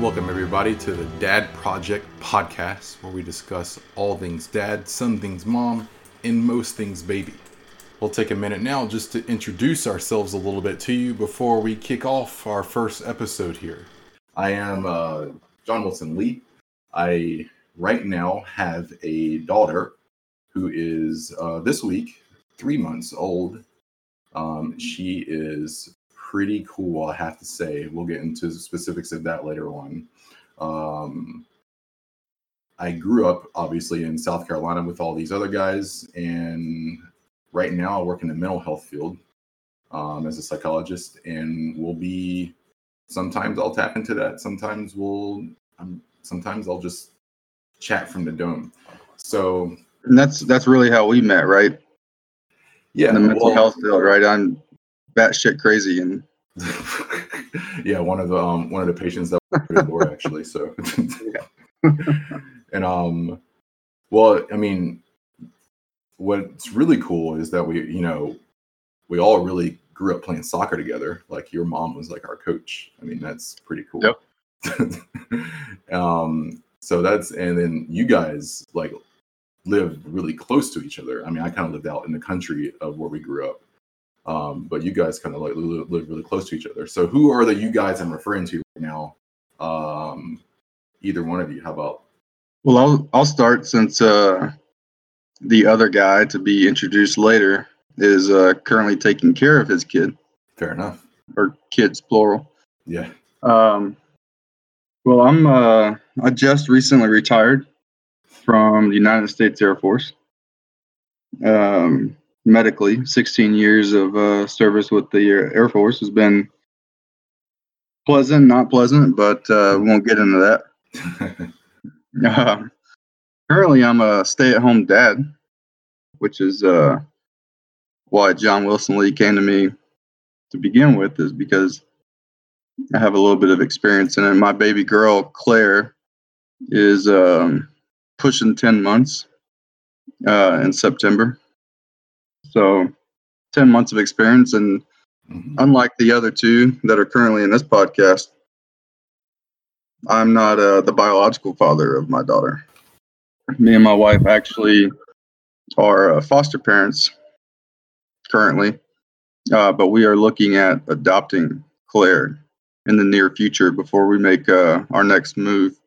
Welcome, everybody, to the Dad Project podcast, where we discuss all things dad, some things mom, and most things baby. We'll take a minute now just to introduce ourselves a little bit to you before we kick off our first episode here. I am uh, John Wilson Lee. I right now have a daughter who is uh, this week three months old. Um, she is pretty cool, I have to say. We'll get into the specifics of that later on. Um, I grew up obviously in South Carolina with all these other guys, and right now I work in the mental health field um, as a psychologist, and we'll be sometimes I'll tap into that. Sometimes we'll, um, sometimes I'll just chat from the dome. So And that's that's really how we met, right? yeah, In the mental well- health field, right? I'm batshit crazy, and yeah, one of the um one of the patients that was at the door actually. So and um well, I mean what's really cool is that we, you know, we all really grew up playing soccer together. Like your mom was like our coach. I mean, that's pretty cool. Yep. um so that's and then you guys like lived really close to each other. I mean, I kind of lived out in the country of where we grew up. Um, but you guys kind of like li- live really close to each other. So who are the you guys I'm referring to right now? Um, either one of you. How about? well, I'll I'll start since uh, the other guy to be introduced later is uh, currently taking care of his kid Fair enough. or kids plural. Yeah. Um, well, I'm uh, I just recently retired from the United States Air Force. Um, medically, 16 years of uh, service with the Air Force has been pleasant, not pleasant, but uh, we won't get into that. Uh, currently, I'm a stay-at-home dad, which is uh, why John Wilson Lee came to me to begin with, is because I have a little bit of experience in it. My baby girl, Claire, is um, pushing 10 months uh, in September. So, 10 months of experience. And Mhm. unlike the other two that are currently in this podcast, I'm not uh, the biological father of my daughter. Me and my wife actually are uh, foster parents currently, uh, but we are looking at adopting Claire in the near future before we make uh, our next move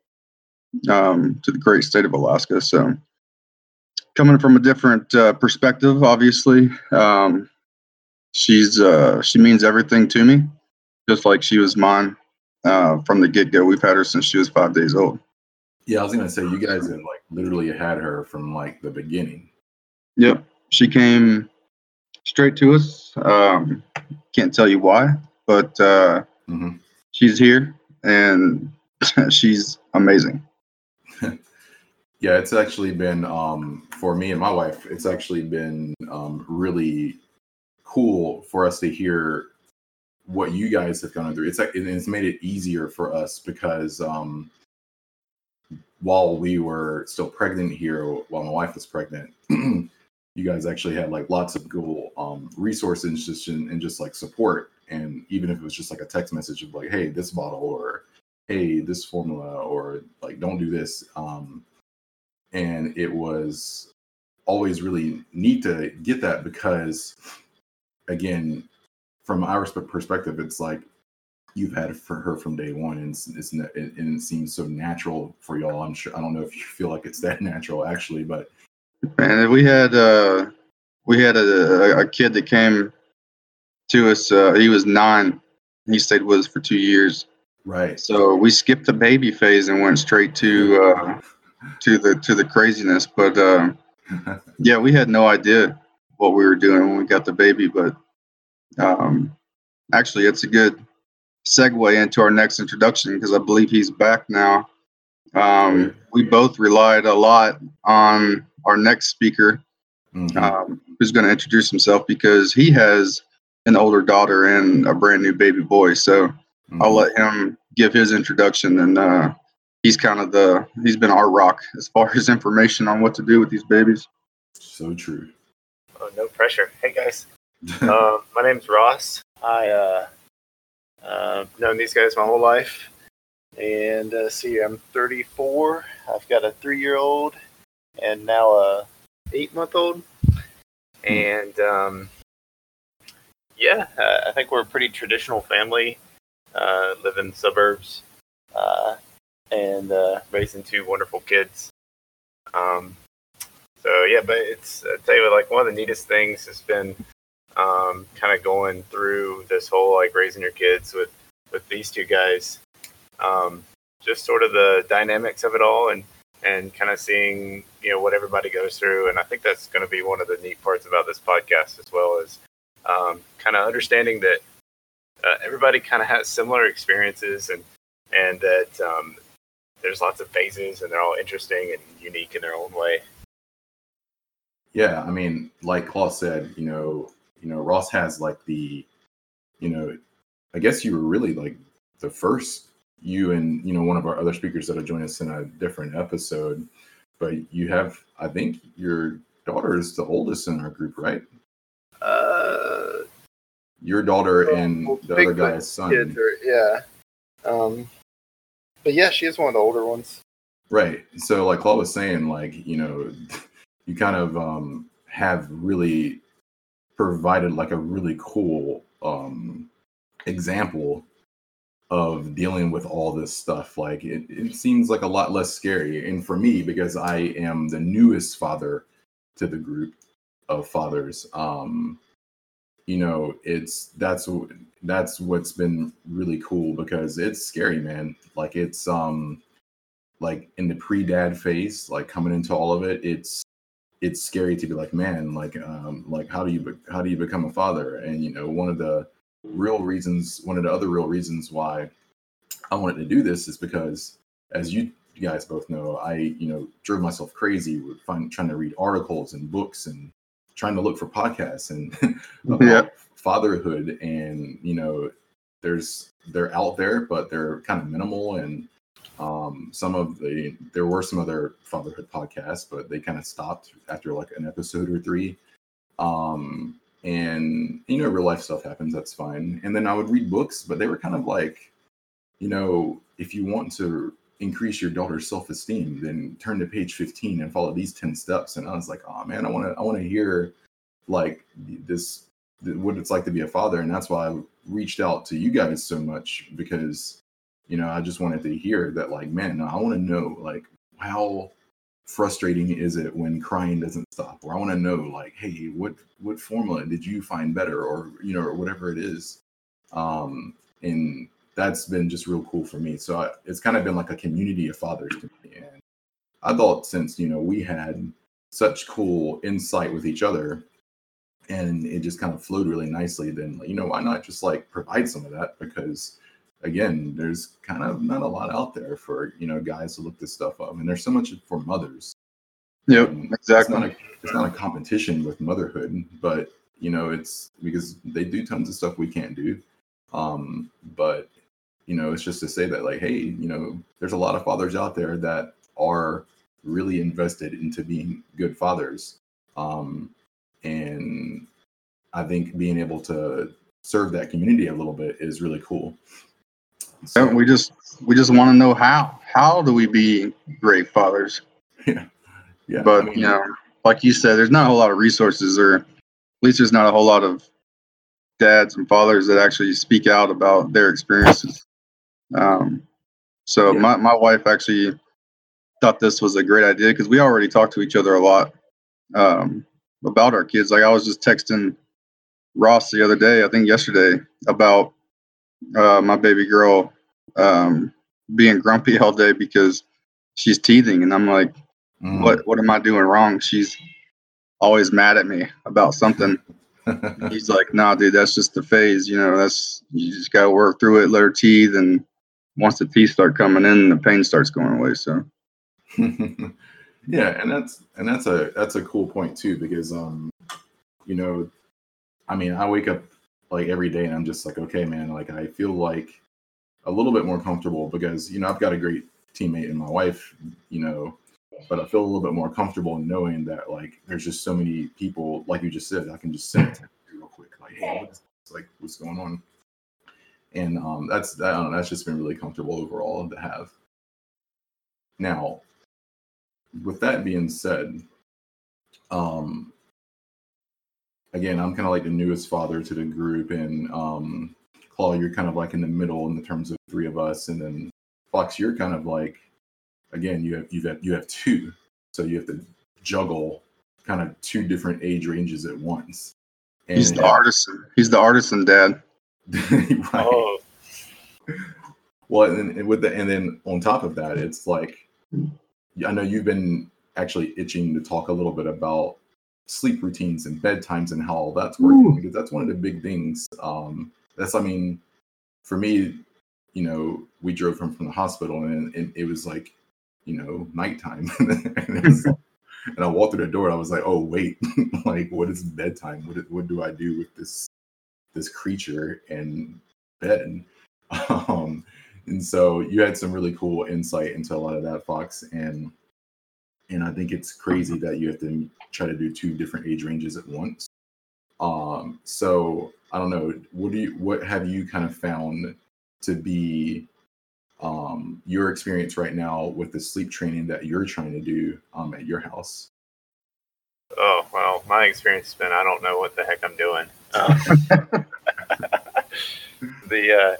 um, to the great state of Alaska. So, coming from a different uh, perspective, obviously, um, she's uh, she means everything to me, just like she was mine uh, from the get go. We've had her since she was five days old. Yeah, I was gonna say you guys have like literally had her from like the beginning. Yep, she came straight to us. Um, can't tell you why, but uh, hmm she's here and she's amazing. Yeah, it's actually been um, for me and my wife. It's actually been um, really cool for us to hear what you guys have gone through. It's like- it's made it easier for us because um, while we were still pregnant here, while my wife was pregnant, you guys actually had like lots of cool um, resources just and just like support. And even if it was just like a text message of like, "Hey, this bottle," or "Hey, this formula," or like, "Don't do this." Um, and it was always really neat to get that because again from our perspective it's like you've had for her from day one and it's, it's it, and it seems so natural for y'all i'm sure i don't know if you feel like it's that natural actually but And we had uh, we had a, a kid that came to us. Uh, he was nine. He stayed with us for two years. right So we skipped the baby phase and went straight to uh, to the to the craziness. But uh, yeah, we had no idea what we were doing when we got the baby. But um, actually, it's a good segue into our next introduction because I believe he's back now. Um, we both relied a lot on our next speaker, Mhm. um, who's going to introduce himself because he has an older daughter and a brand new baby boy. So I'll Mhm. let him give his introduction, and uh, he's kind of the he's been our rock as far as information on what to do with these babies. so true Oh, no pressure. Hey guys, uh, my name's Ross. I uh, uh, known these guys my whole life. And uh, see, I'm 34. I've got a three-year-old and now a eight-month-old. And um, yeah, uh, I think we're a pretty traditional family. Uh, live in suburbs uh, and uh, raising two wonderful kids. Um, so yeah, but it's I tell you what, like one of the neatest things has been um, kind of going through this whole like raising your kids with with these two guys. Um, just sort of the dynamics of it all and and kind of seeing you know what everybody goes through and i think that's going to be one of the neat parts about this podcast as well as um, kind of understanding that uh, everybody kind of has similar experiences and and that um, there's lots of phases and they're all interesting and unique in their own way Yeah, I mean, like Claus said, you know, you know, Ross has like the, you know, I guess you were really like the first you and you know one of our other speakers that'll join us in a different episode, but you have, I think, your daughter is the oldest in our group, right? uh, Your daughter Oh, and well, the other guy's son, kids are, yeah um, but yeah she is one of the older ones right? So, like Claude was saying, like you know, you kind of um, have really provided like a really cool um, example of dealing with all this stuff. Like it, it seems like a lot less scary. And for me, because I am the newest father to the group of fathers, um, you know, it's that's that's what's been really cool because it's scary, man. Like it's um like in the pre-dad phase, like coming into all of it, it's it's scary to be like, man, like um like how do you be- how do you become a father? And you know, one of the real reasons, one of the other real reasons why I wanted to do this is because, as you guys both know, I you know drove myself crazy with find, trying to read articles and books and trying to look for podcasts and about Yeah. Fatherhood and you know there's they're out there but they're kind of minimal and um some of the there were some other fatherhood podcasts but they kind of stopped after like an episode or three. Um and you know real life stuff happens that's fine. And then i would read books but they were kind of like you know if you want to increase your daughter's self-esteem then turn to page 15 and follow these 10 steps. And i was like oh man i want to i want to hear like this th- what it's like to be a father and that's why i reached out to you guys so much because you know i just wanted to hear that like man i want to know like how frustrating is it when crying doesn't stop? Or i want to know like hey what what formula did you find better or you know or whatever it is. Um and that's been just real cool for me. So I, it's kind of been like a community of fathers to me and i thought since you know we had such cool insight with each other and it just kind of flowed really nicely then you know why not just like provide some of that? Because again there's kind of not a lot out there for you know guys to look this stuff up and there's so much for mothers. Yep, Um, exactly. it's not, a, it's not a competition with motherhood but you know it's because they do tons of stuff we can't do. Um but you know it's just to say that like hey you know there's a lot of fathers out there that are really invested into being good fathers. Um and i think being able to serve that community a little bit is really cool. So, we just we just want to know how how do we be great fathers? Yeah. Yeah but I mean, you know like you said there's not a whole lot of resources or at least there's not a whole lot of dads and fathers that actually speak out about their experiences. Um, so Yeah. my, my wife actually thought this was a great idea because we already talk to each other a lot. Um, about our kids like i was just texting ross the other day i think yesterday about uh, my baby girl um, being grumpy all day because she's teething and i'm like mm. what what am I doing wrong? She's always mad at me about something. He's like, nah, dude, that's just the phase. You know, that's you just gotta work through it, let her teeth, and once the teeth start coming in, the pain starts going away. So yeah and that's and that's a that's a cool point too because um you know i mean i wake up like every day and i'm just like okay man like i feel like a little bit more comfortable because you know i've got a great teammate in my wife you know but i feel a little bit more comfortable knowing that like there's just so many people like you just said i can just send real quick like hey what is like what's going on and um, that's I don't know, that's just been really comfortable overall to have. Now, with that being said, um, again, I'm kind of like the newest father to the group, and um, Claw, you're kind of like in the middle in the terms of three of us, and then Fox, you're kind of like, again, you have you have you have two, so you have to juggle kind of two different age ranges at once. And He's the artisan. He's the artisan dad. right. Oh, Well, and, and with the and then on top of that, it's like I know you've been actually itching to talk a little bit about sleep routines and bedtimes and how all that's working Ooh. because that's one of the big things. Um, that's I mean, for me, you know, we drove from from the hospital and, and it was like, you know, nighttime, and, was- and I walked through the door. And I was like, oh wait, like what is bedtime? What what do I do with this this creature and bed? Um, and so you had some really cool insight into a lot of that, Fox, and and I think it's crazy that you have to try to do two different age ranges at once. Um, so I don't know. What do you what have you kind of found to be um, your experience right now with the sleep training that you're trying to do um, at your house? oh, well, my experience has been I don't know what the heck I'm doing. Um, the uh,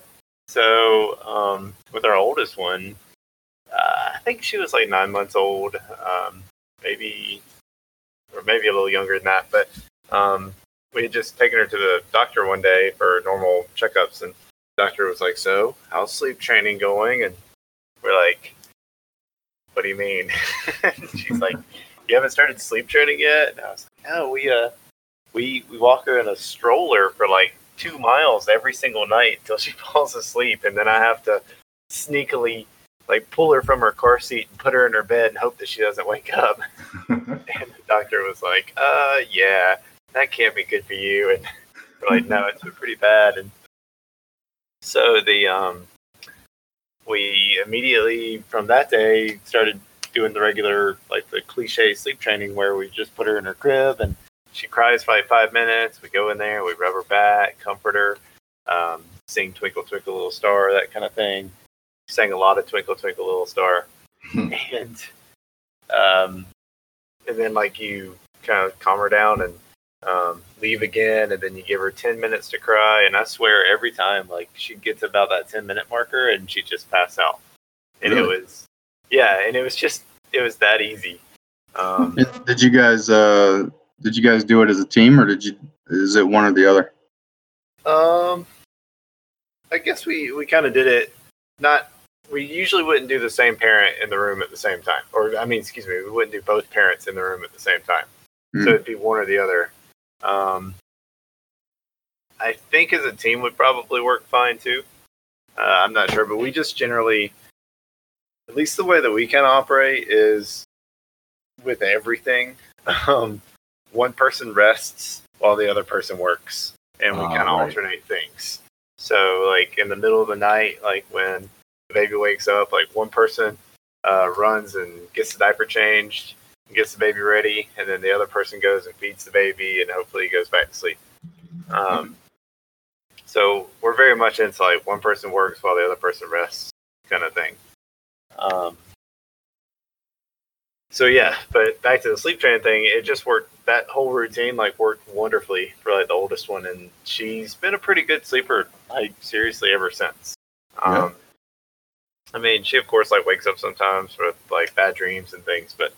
so um, with our oldest one, uh, I think she was like nine months old, um, maybe or maybe a little younger than that. But um, we had just taken her to the doctor one day for normal checkups, and the doctor was like, "So, how's sleep training going?" And we're like, "What do you mean?" She's like, "You haven't started sleep training yet?" And I was like, "No, we uh, we we walk her in a stroller for like two miles every single night till she falls asleep, and then I have to sneakily." Like pull her from her car seat and put her in her bed and hope that she doesn't wake up. And the doctor was like, uh, yeah, that can't be good for you. And we're like, no, it's been pretty bad. And so the, um, we immediately from that day started doing the regular, like the cliche sleep training where we just put her in her crib and she cries for like five minutes. We go in there, we rub her back, comfort her, um, sing Twinkle, Twinkle, Little Star, that kind of thing. Sang a lot of Twinkle, Twinkle, Little Star. and, um, and then like you kind of calm her down and um, leave again, and then you give her ten minutes to cry. And I swear, every time, like she gets about that ten minute marker, and she just pass out. And it was, yeah, and it was just, it was that easy. Um, Did you guys uh did you guys do it as a team or did you is it one or the other? um, I guess we we kind of did it. Not, we usually wouldn't do the same parent in the room at the same time, or I mean, excuse me, we wouldn't do both parents in the room at the same time. Hmm. So it'd be one or the other. Um, I think as a team would probably work fine too. Uh, I'm not sure, but we just generally, at least the way that we kind of operate is with everything. Um, one person rests while the other person works, and we Ah, kind of right. alternate things. So, like in the middle of the night, like when the baby wakes up, like one person uh, runs and gets the diaper changed, gets the baby ready, and then the other person goes and feeds the baby, and hopefully goes back to sleep. Um, so we're very much into like one person works while the other person rests, kind of thing. Um, so yeah, but back to the sleep train thing, it just worked. That whole routine like worked wonderfully for like the oldest one, and she's been a pretty good sleeper, like seriously ever since. Um, Yeah. I mean, she of course like wakes up sometimes with like bad dreams and things, but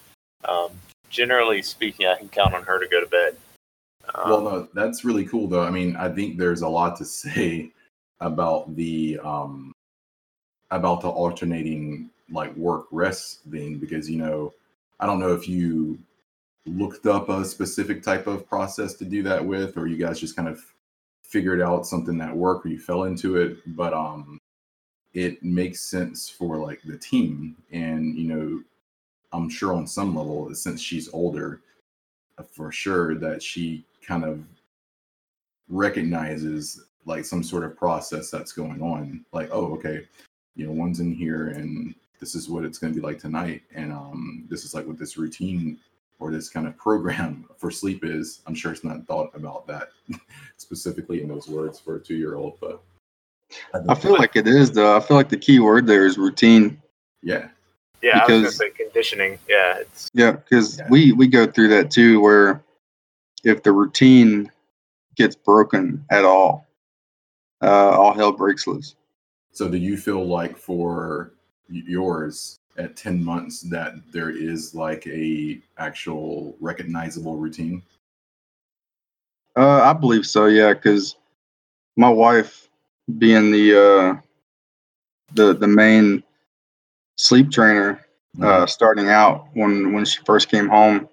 um, generally speaking, I can count on her to go to bed. Um, well, no, that's really cool, though. I mean, I think there's a lot to say about the um, about the alternating like work rest thing because you know, I don't know if you looked up a specific type of process to do that with, or you guys just kind of figured out something that worked, or you fell into it. But um, it makes sense for like the team, and you know, I'm sure on some level, since she's older, for sure that she kind of recognizes like some sort of process that's going on like oh okay you know one's in here and this is what it's going to be like tonight and um this is like what this routine or this kind of program for sleep is i'm sure it's not thought about that specifically in those words for a two year old but I feel like it is though. I feel like the key word there is routine. yeah, Yeah, I was gonna Because- say conditioning. Yeah, it's Yeah, because Yeah. we we go through that too, where if the routine gets broken at all, uh, all hell breaks loose. So do you feel like for yours at 10 months that there is like a actual recognizable routine? Uh, I believe so. Yeah, because my wife, being the uh, the the main sleep trainer, uh, starting out when when she first came home,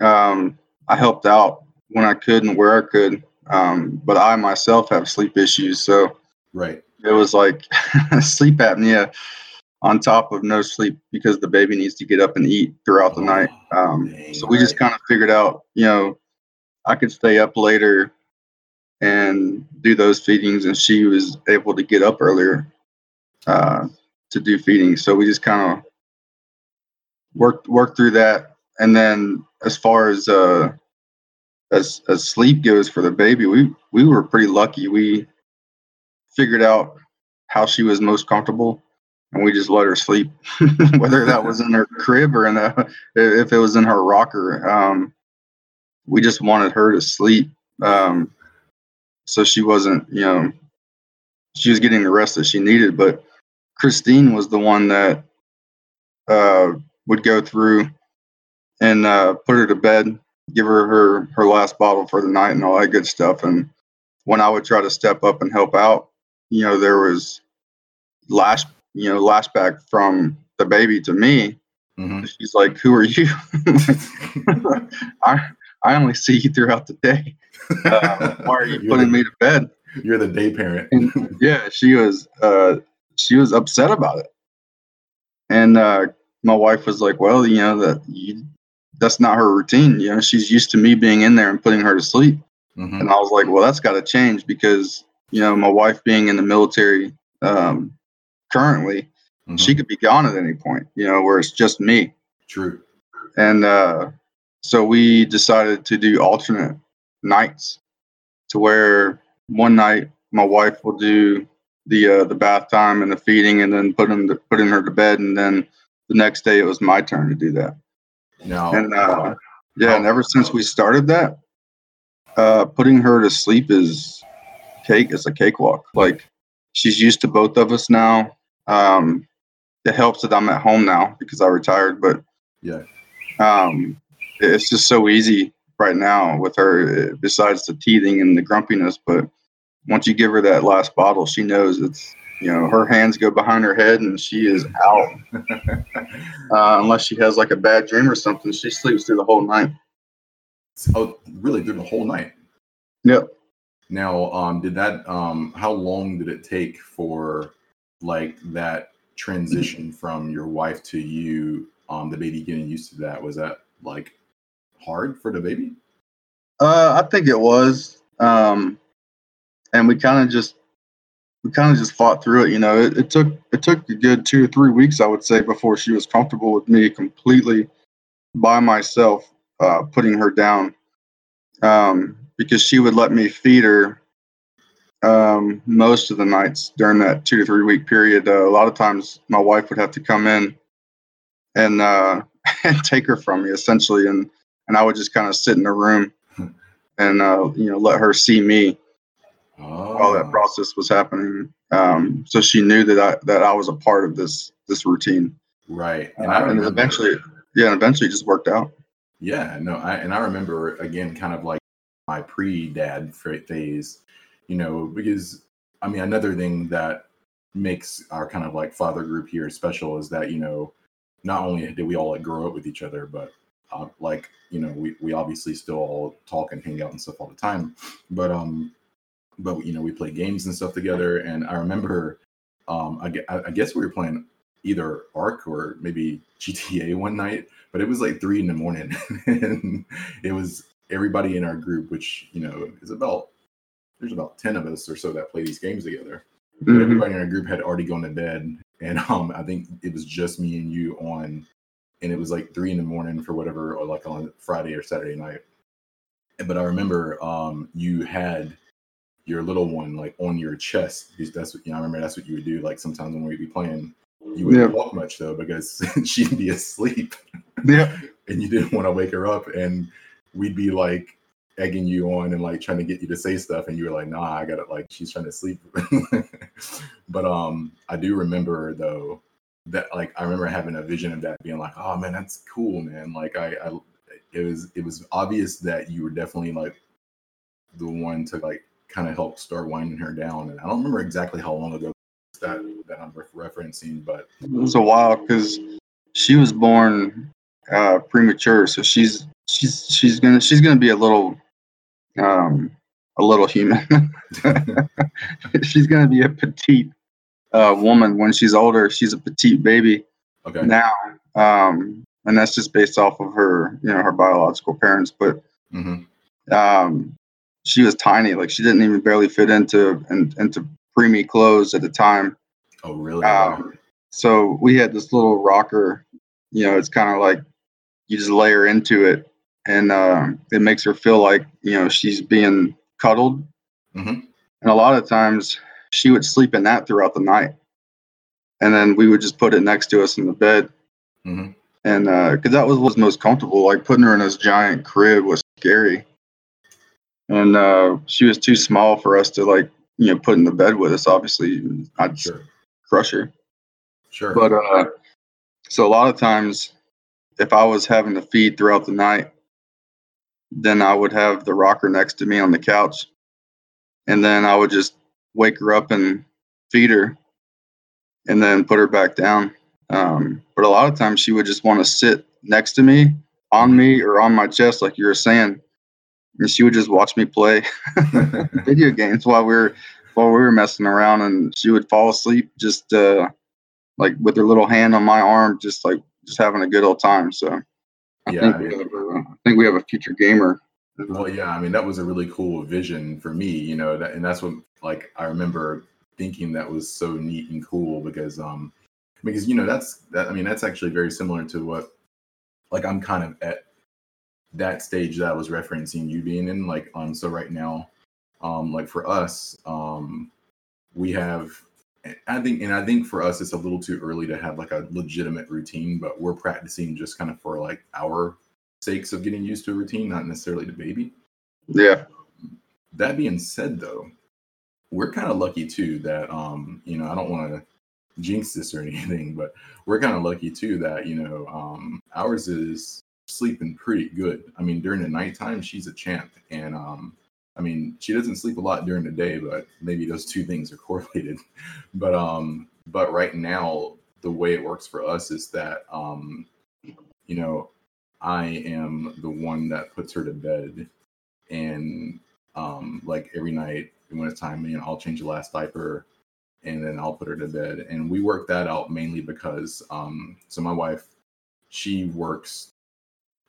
um, I helped out when I could and where I could. Um, but I myself have sleep issues, so right. it was like sleep apnea on top of no sleep because the baby needs to get up and eat throughout the night. Um, so we just kind of figured out, you know, I could stay up later and do those feedings, and she was able to get up earlier uh, to do feedings. So we just kind of worked worked through that, and then as far as uh, as as sleep goes for the baby, we we were pretty lucky. We figured out how she was most comfortable, and we just let her sleep, whether that was in her crib or in a if it was in her rocker. Um, we just wanted her to sleep, um, so she wasn't, you know, she was getting the rest that she needed. But Christine was the one that uh, would go through and uh, put her to bed, give her her her last bottle for the night, and all that good stuff. And when I would try to step up and help out, you know, there was lash, you know, lashback from the baby to me. Mhm. She's like, "Who are you?" I I only see you throughout the day. Uh, why are you You're putting the- me to bed? You're the day parent. And yeah, she was uh, she was upset about it, and uh, my wife was like, "Well, you know that you, that's not her routine. You know, she's used to me being in there and putting her to sleep." Mhm. And I was like, "Well, that's got to change because you know my wife being in the military um, currently, Mhm. she could be gone at any point. You know, where it's just me." True. and uh, so we decided to do alternate nights to where one night my wife will do the uh, the bath time and the feeding and then put him to, putting her to bed and then the next day it was my turn to do that Now, and uh, yeah and ever since we started that uh, putting her to sleep is cake it's a cakewalk like she's used to both of us now um, it helps that i'm at home now because i retired but yeah. um, it's just so easy right now with her. Besides the teething and the grumpiness, but once you give her that last bottle, she knows it's you know her hands go behind her head and she is out. Uh, unless she has like a bad dream or something, she sleeps through the whole night. oh, really? Through the whole night? Yep. Now, um, did that? Um, how long did it take for like that transition from your wife to you? Um, the baby getting used to that was that like hard for the baby? Uh, I think it was, um, and we kind of just we kind of just fought through it. You know, it, it took it took a good two or three weeks, I would say, before she was comfortable with me completely by myself, uh, putting her down, um, because she would let me feed her um, most of the nights during that two to three week period. Uh, a lot of times, my wife would have to come in and uh, and take her from me, essentially, and and I would just kind of sit in the room and uh, you know let her see me Oh, while that process was happening. Um, so she knew that I that I was a part of this this routine, right. uh, And I and eventually, yeah, and eventually it just worked out. Yeah, no, I and I remember again, kind of like my pre-dad phase, you know, because I mean, another thing that makes our kind of like father group here special is that you know, not only did we all like grow up with each other, but uh, like you know, we we obviously still all talk and hang out and stuff all the time, but um, but you know, we play games and stuff together, and I remember, um, I, I guess we were playing either Ark or maybe GTA one night but it was like three in the morning. And it was everybody in our group which you know is about there's about 10 of us or so that play these games together Mhm. everybody in our group had already gone to bed and um i think it was just me and you on and it was like three in the morning for whatever or like on friday or saturday night but i remember um you had your little one like on your chest because that's what you know, I remember that's what you would do like sometimes when we'd be playing you wouldn't Yeah. walk much though because she'd be asleep Yeah. and you didn't want to wake her up and we'd be like egging you on and like trying to get you to say stuff and you were like nah i gotta like she's trying to sleep. But um i do remember though that like i remember having a vision of that being like oh man that's cool man. Like i, I it was it was obvious that you were definitely like the one to like kind of help start winding her down and i don't remember exactly how long ago that that i'm referencing but It was a while because she was born uh, premature, so she's she's she's gonna she's gonna be a little um a little human. she's gonna be a petite uh, woman when she's older. She's a petite baby okay now, um, and that's just based off of her you know her biological parents. But hmm um, she was tiny, like she didn't even barely fit into in, into preemie clothes at the time. oh really Um, so we had this little rocker. You know, it's kind of like you just layer into it, and uh, it makes her feel like you know she's being cuddled. Mhm. And a lot of times she would sleep in that throughout the night, and then we would just put it next to us in the bed, Mhm. and because that was what was most comfortable. Like putting her in this giant crib was scary, and uh, she was too small for us to like you know put in the bed with us. Obviously, I'd sure crush her. sure But uh, so a lot of times, if I was having to feed throughout the night, then I would have the rocker next to me on the couch, and then I would just wake her up and feed her, and then put her back down. Um, but a lot of times she would just want to sit next to me, on me, or on my chest, like you were saying, and she would just watch me play video games while we were while we were messing around, and she would fall asleep just uh, like with her little hand on my arm, just like just having a good old time. So I Yeah, think I we have a, I think we have a future gamer. Well, yeah, I mean that was a really cool vision for me, you know, that, and that's what like I remember thinking that was so neat and cool because um because you know that's that I mean that's actually very similar to what like I'm kind of at that stage that I was referencing you being in like um so right now um like for us um we have I think and I think for us it's a little too early to have like a legitimate routine but we're practicing just kind of for like our sakes of getting used to a routine not necessarily the baby. Yeah, that being said though we're kind of lucky too that um you know i don't want to jinx this or anything but we're kind of lucky too that you know um ours is sleeping pretty good. I mean during the nighttime she's a champ and um i mean she doesn't sleep a lot during the day but maybe those two things are correlated. But um but right now the way it works for us is that um you know i am the one that puts her to bed and um like every night when it's time know i'll change the last diaper and then i'll put her to bed. And we work that out mainly because um so my wife she works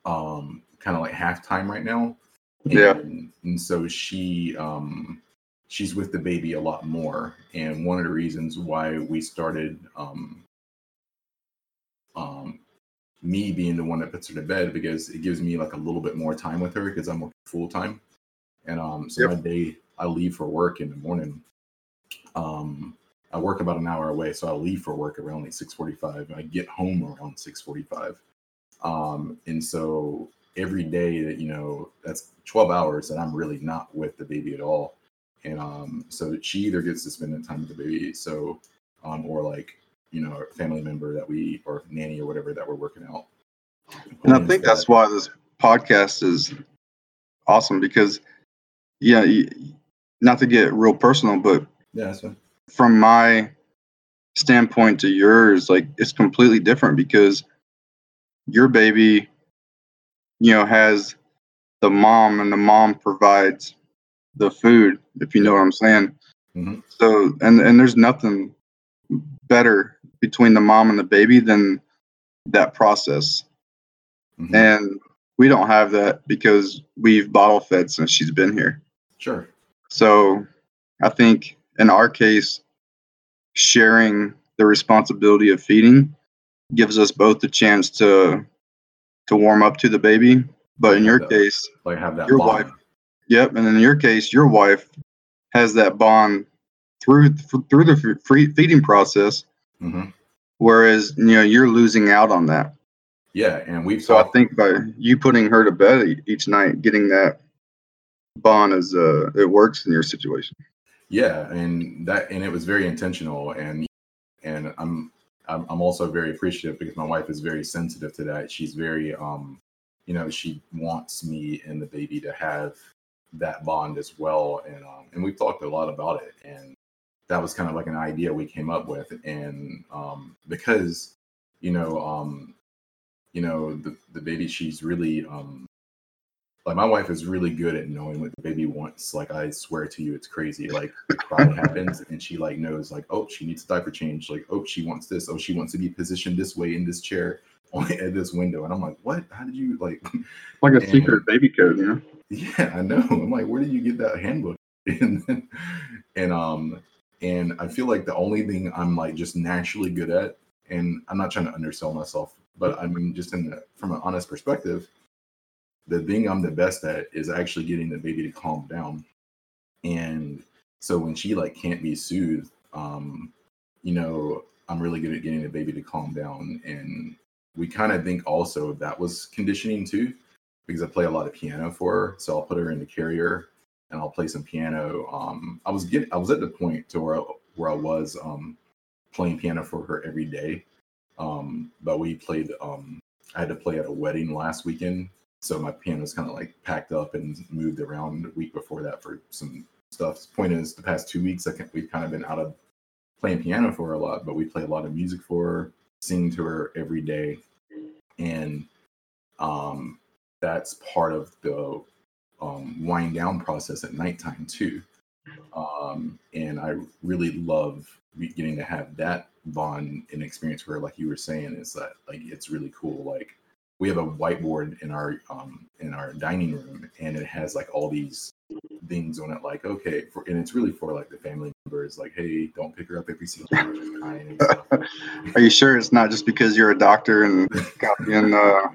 um kind of like half time right now and, Yeah. and so she um she's with the baby a lot more and one of the reasons why we started um um me being the one that puts her to bed because it gives me like a little bit more time with her because I'm working full time. And um so Yep. my day I leave for work in the morning. Um I work about an hour away, so I leave for work around like six forty five. I get home around six forty five. Um and so every day that you know that's 12 hours that I'm really not with the baby at all. And um so she either gets to spend that time with the baby, so um or like you know, a family member that we or nanny or whatever that we're working out. and I think that's why this podcast is awesome because, yeah, not to get real personal, but yeah, from my standpoint to yours, like it's completely different because your baby, you know, has the mom and the mom provides the food, if you know what I'm saying. Mhm. So, and and there's nothing better between the mom and the baby than that process. Mhm. And we don't have that because we've bottle fed since she's been here. Sure. So I think in our case, sharing the responsibility of feeding gives us both the chance to to warm up to the baby. But in your case, Like have that Your bond. wife- yep, and in your case, your wife has that bond through through the free feeding process, hmm whereas you know you're losing out on that. Yeah, and we've So I think by you putting her to bed each night, getting that bond is uh it works in your situation. Yeah, and that and it was very intentional, and and I'm I'm I'm also very appreciative because my wife is very sensitive to that. She's very um, you know, she wants me and the baby to have that bond as well, and um, and we've talked a lot about it, and that was kind of like an idea we came up with, and um, because you know um, you know the the baby, she's really um like my wife is really good at knowing what the baby wants. Like I swear to you, it's crazy. Like the cry happens, and she like knows like oh she needs a diaper change. Like oh she wants this. Oh she wants to be positioned this way in this chair at this window. And I'm like what? How did you like? Like a And- secret baby code, you know. Yeah, I know. I'm like where did you get that handbook? And then, and um and I feel like the only thing I'm like just naturally good at, and I'm not trying to undersell myself, but I mean just in the, from an honest perspective the thing I'm the best at is actually getting the baby to calm down. And so when she like can't be soothed, um, you know, I'm really good at getting the baby to calm down. And we kind of think also that was conditioning too, because I play a lot of piano for her. So I'll put her in the carrier and I'll play some piano. Um, I was getting, I was at the point to where I, where I was um, playing piano for her every day. Um, but we played, um, I had to play at a wedding last weekend so my piano's kind of like packed up and moved around a week before that for some stuff. Point is, the past two weeks, I can, we've kind of been out of playing piano for her a lot, but we play a lot of music for her, sing to her every day, and um, that's part of the um, wind down process at nighttime too. Um, and I really love getting to have that bond and experience where, like you were saying, is that like it's really cool, like we have a whiteboard in our um in our dining room and it has like all these things on it like okay for and it's really for like the family members like hey don't pick her up if you see her just crying and stuff. Are you sure it's not just because you're a doctor and copying uh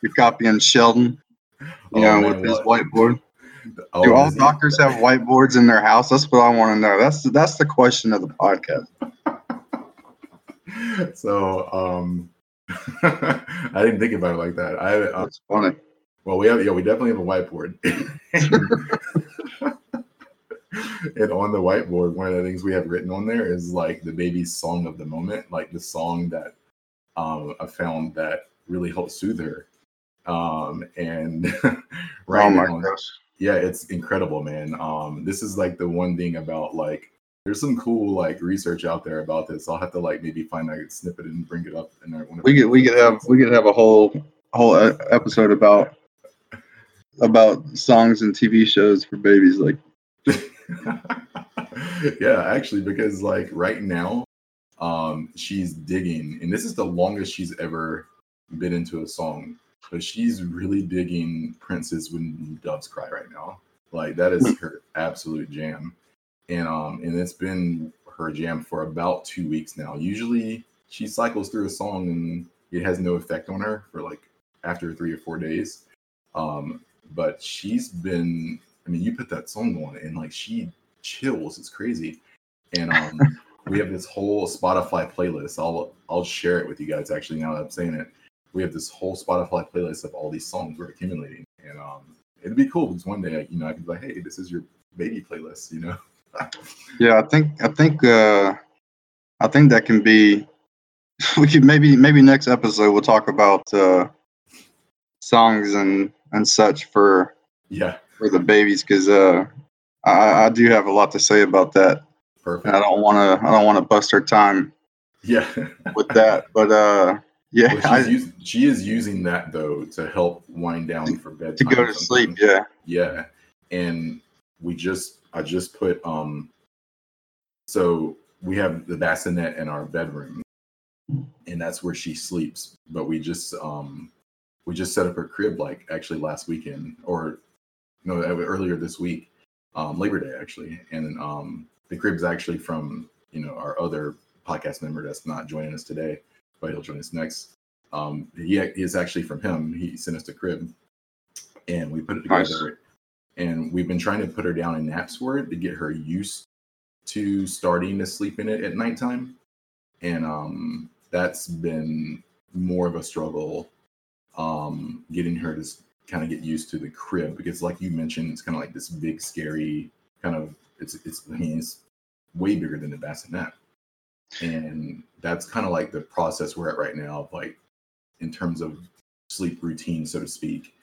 you're copying Sheldon, you Oh, know, man, with his what- whiteboard? oh, Do all doctors have whiteboards in their house? That's what I want to know. That's that's the question of the podcast. so um I didn't think about it like that. I uh, That's funny. Well, we have yeah, we definitely have a whiteboard. and on the whiteboard, one of the things we have written on there is like the baby's song of the moment, like the song that um, I found that really helped soothe her. Um, and right oh my now, gosh. yeah, it's incredible, man. Um, this is like the one thing about like there's some cool like research out there about this. I'll have to like maybe find a snippet and bring it up. And We could we could have we could have a whole whole e- episode about about songs and TV shows for babies. Like yeah, actually, because like right now, um, she's digging, and this is the longest she's ever been into a song. But she's really digging Prince's "When Doves Cry" right now. Like that is her absolute jam, and um, and it's been her jam for about two weeks now. Usually, she cycles through a song and it has no effect on her for like after three or four days. Um, but she's been I mean, you put that song on and like she chills. It's crazy. And um, we have this whole Spotify playlist. I'll I'll share it with you guys actually now that I'm saying it. We have this whole Spotify playlist of all these songs we're accumulating. And um, it'd be cool because one day, you know, I could be like, hey, this is your baby playlist, you know? Yeah, I think I think uh I think that can be we could maybe maybe next episode we'll talk about uh songs and and such for yeah, for the babies because uh I, I do have a lot to say about that perfect. and I don't want to I don't want to bust our time yeah. with that but uh yeah Well, I, using, she is using that though to help wind down for bedtime. to go to sleep yeah Yeah. And we just I just put um so we have the bassinet in our bedroom and that's where she sleeps. But we just um we just set up her crib like actually last weekend or no earlier this week, um Labor Day actually. And um the crib's actually from, you know, our other podcast member that's not joining us today, but he'll join us next. Um he is actually from him. He sent us the crib and we put it Nice. And we've been trying to put her down in naps for it to get her used to starting to sleep in it at nighttime, and um, that's been more of a struggle um, getting her to kind of get used to the crib because, like you mentioned, it's kind of like this big, scary kind of. It's it's I mean it's way bigger than the bassinet, and that's kind of like the process we're at right now, of like in terms of sleep routine, so to speak,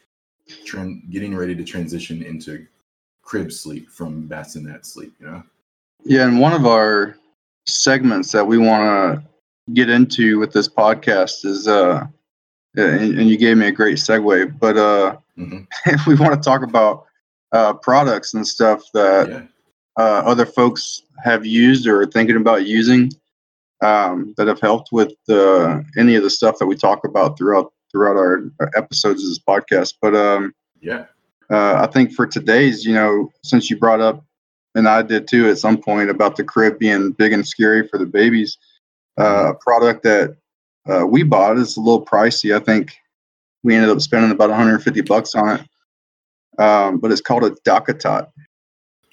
tran- getting ready to transition into crib sleep from bassinet sleep. You know. Yeah, and one of our segments that we want to get into with this podcast is uh and, and you gave me a great segue but uh Mhm. we want to talk about uh products and stuff that Yeah. uh, other folks have used or are thinking about using um, that have helped with uh, any of the stuff that we talk about throughout throughout our, our episodes of this podcast. But um, Yeah. uh, I think for today's, you know, since you brought up, and I did too at some point about the crib being big and scary for the babies, uh, a product that uh, we bought is a little pricey. I think we ended up spending about 150 bucks on it. Um, but it's called a DockATot.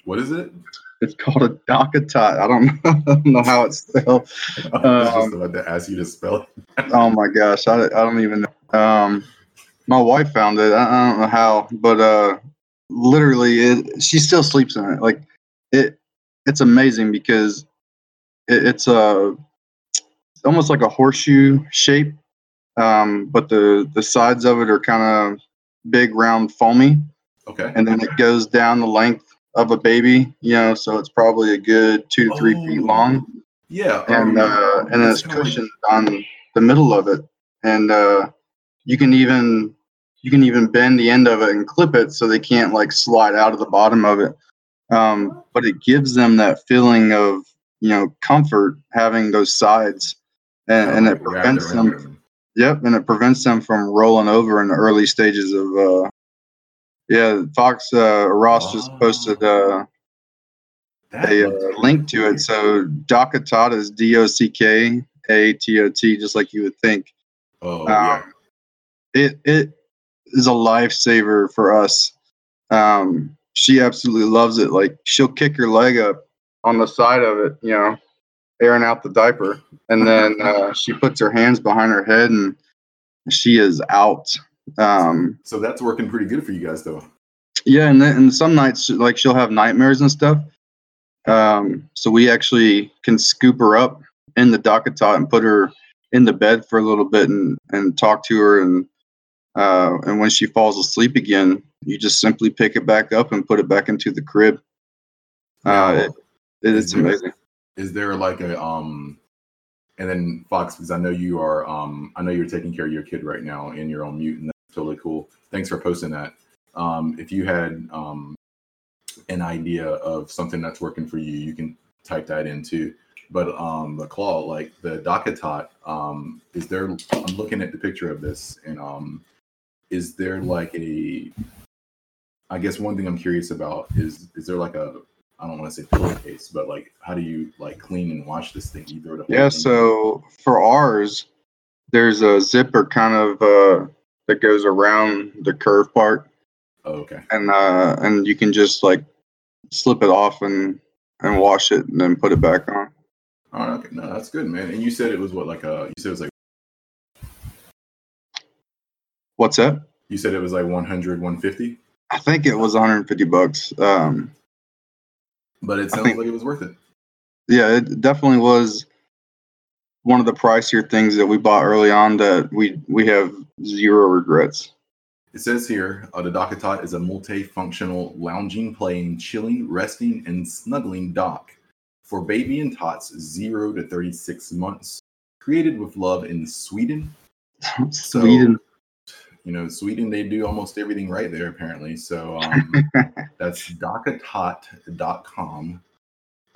What is it? It's called a DockATot. I don't know, I don't know how it's spelled. I was Um, just about to ask you to spell it. Oh my gosh, I, I don't even know. Um, my wife found it. I, I don't know how, but uh, literally, it, she still sleeps in it. Like it, it's amazing because it, it's a it's almost like a horseshoe shape, um, but the the sides of it are kind of big, round, foamy, Okay. and then it goes down the length of a baby. You know, so it's probably a good two to three feet Oh. long Yeah. and um, uh, and then it's it's kinda like- cushioned on the middle of it, and uh, you can even you can even bend the end of it and clip it so they can't like slide out of the bottom of it. Um, but it gives them that feeling of you know comfort having those sides, and, and it prevents them. Yep, and it prevents them from rolling over in the early stages of. Uh, yeah, Fox uh, Ross just posted uh, a uh, link to it. So DockATot is D O C K A T O T, just like you would think. Oh yeah. It it is a lifesaver for us. Um, she absolutely loves it. Like she'll kick her leg up on the side of it, you know, airing out the diaper, and then uh, she puts her hands behind her head and she is out. Um, So that's working pretty good for you guys, though. yeah, and then and some nights like she'll have nightmares and stuff. Um, so we actually can scoop her up in the DockATot and put her in the bed for a little bit and and talk to her and uh, and when she falls asleep again, you just simply pick it back up and put it back into the crib. Uh, it, it Is there- amazing. Is there like a um, and then Fox, because I know you are um, I know you're taking care of your kid right now and you're on mute, and that's totally cool. Thanks for posting that. Um, if you had um, an idea of something that's working for you, you can type that in too. But um, the claw, like the DockATot, um, is there? I'm looking at the picture of this, and um, is there like a? I guess one thing I'm curious about is is there like a I don't want to say pillowcase, but like how do you like clean and wash this thing? You throw it. Yeah. So for ours, there's a zipper kind of uh, that goes around the curve part. Oh, okay. and uh and you can just like slip it off and and wash it and then put it back on All right. Okay. No, that's good, man. And you said it was what like a you said it was like what's that you said it was like 100, 150, i think it was 150 bucks um but it sounds think- like it was worth it. yeah it definitely was one of the pricier things that we bought early on that we we have zero regrets It says here, uh, the is a multifunctional lounging, playing, chilling, resting, and snuggling dock for baby and tots 0 to 36 months. Created with love in Sweden. So, sweden You know, Sweden, they do almost everything right there, apparently. So um, that's docatot.com.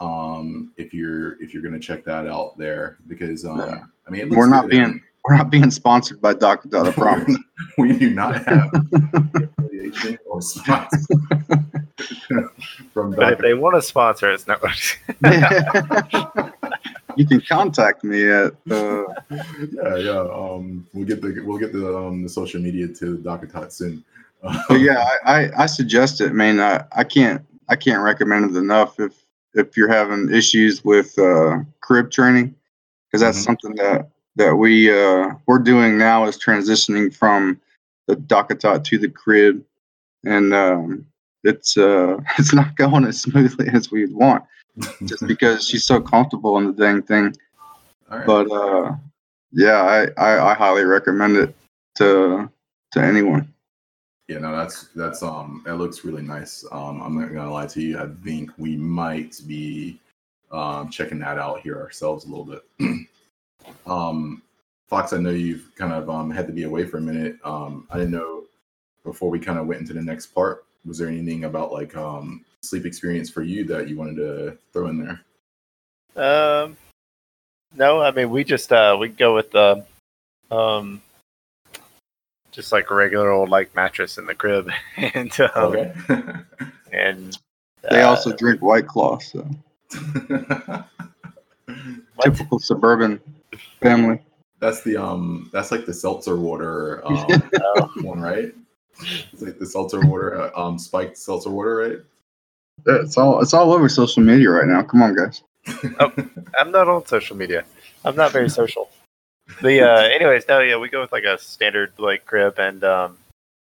Um, if you're if you're gonna check that out there, because um, Yeah. I mean, it looks we're not good. being we're not being sponsored by Dr. Dot, I promise. we do not have affiliation or sponsor from But if they want to sponsor us, no. You can contact me at uh, yeah, yeah. Um, we'll get the we'll get the um the social media to Dr. Tot soon. Yeah, I, I, I suggest it. I mean, I, I can't I can't recommend it enough if if you're having issues with uh, crib training, because that's Mhm. something that that we uh, we're doing now is transitioning from the DockATot to the crib, and um, it's uh, it's not going as smoothly as we'd want, just because she's so comfortable in the dang thing. Right. But uh, yeah, I, I, I highly recommend it to to anyone. Yeah, no, that's that's um, it looks really nice. Um, I'm not gonna lie to you. I think we might be um checking that out here ourselves a little bit. um, Fox, I know you've kind of um had to be away for a minute. Um, I didn't know before we kind of went into the next part. Was there anything about like um sleep experience for you that you wanted to throw in there? Um, no, I mean we just uh we go with the um just like a regular old like mattress in the crib, and um, Okay. and They uh, also drink White Claw, so typical suburban family. that's the um, that's like the seltzer water um, Oh, one, right? It's like the seltzer water, uh, um, spiked seltzer water, right? It's all it's all over social media right now. Come on, guys. oh, I'm not on social media. I'm not very social. The uh, anyways, no, yeah, we go with like a standard like crib, and um,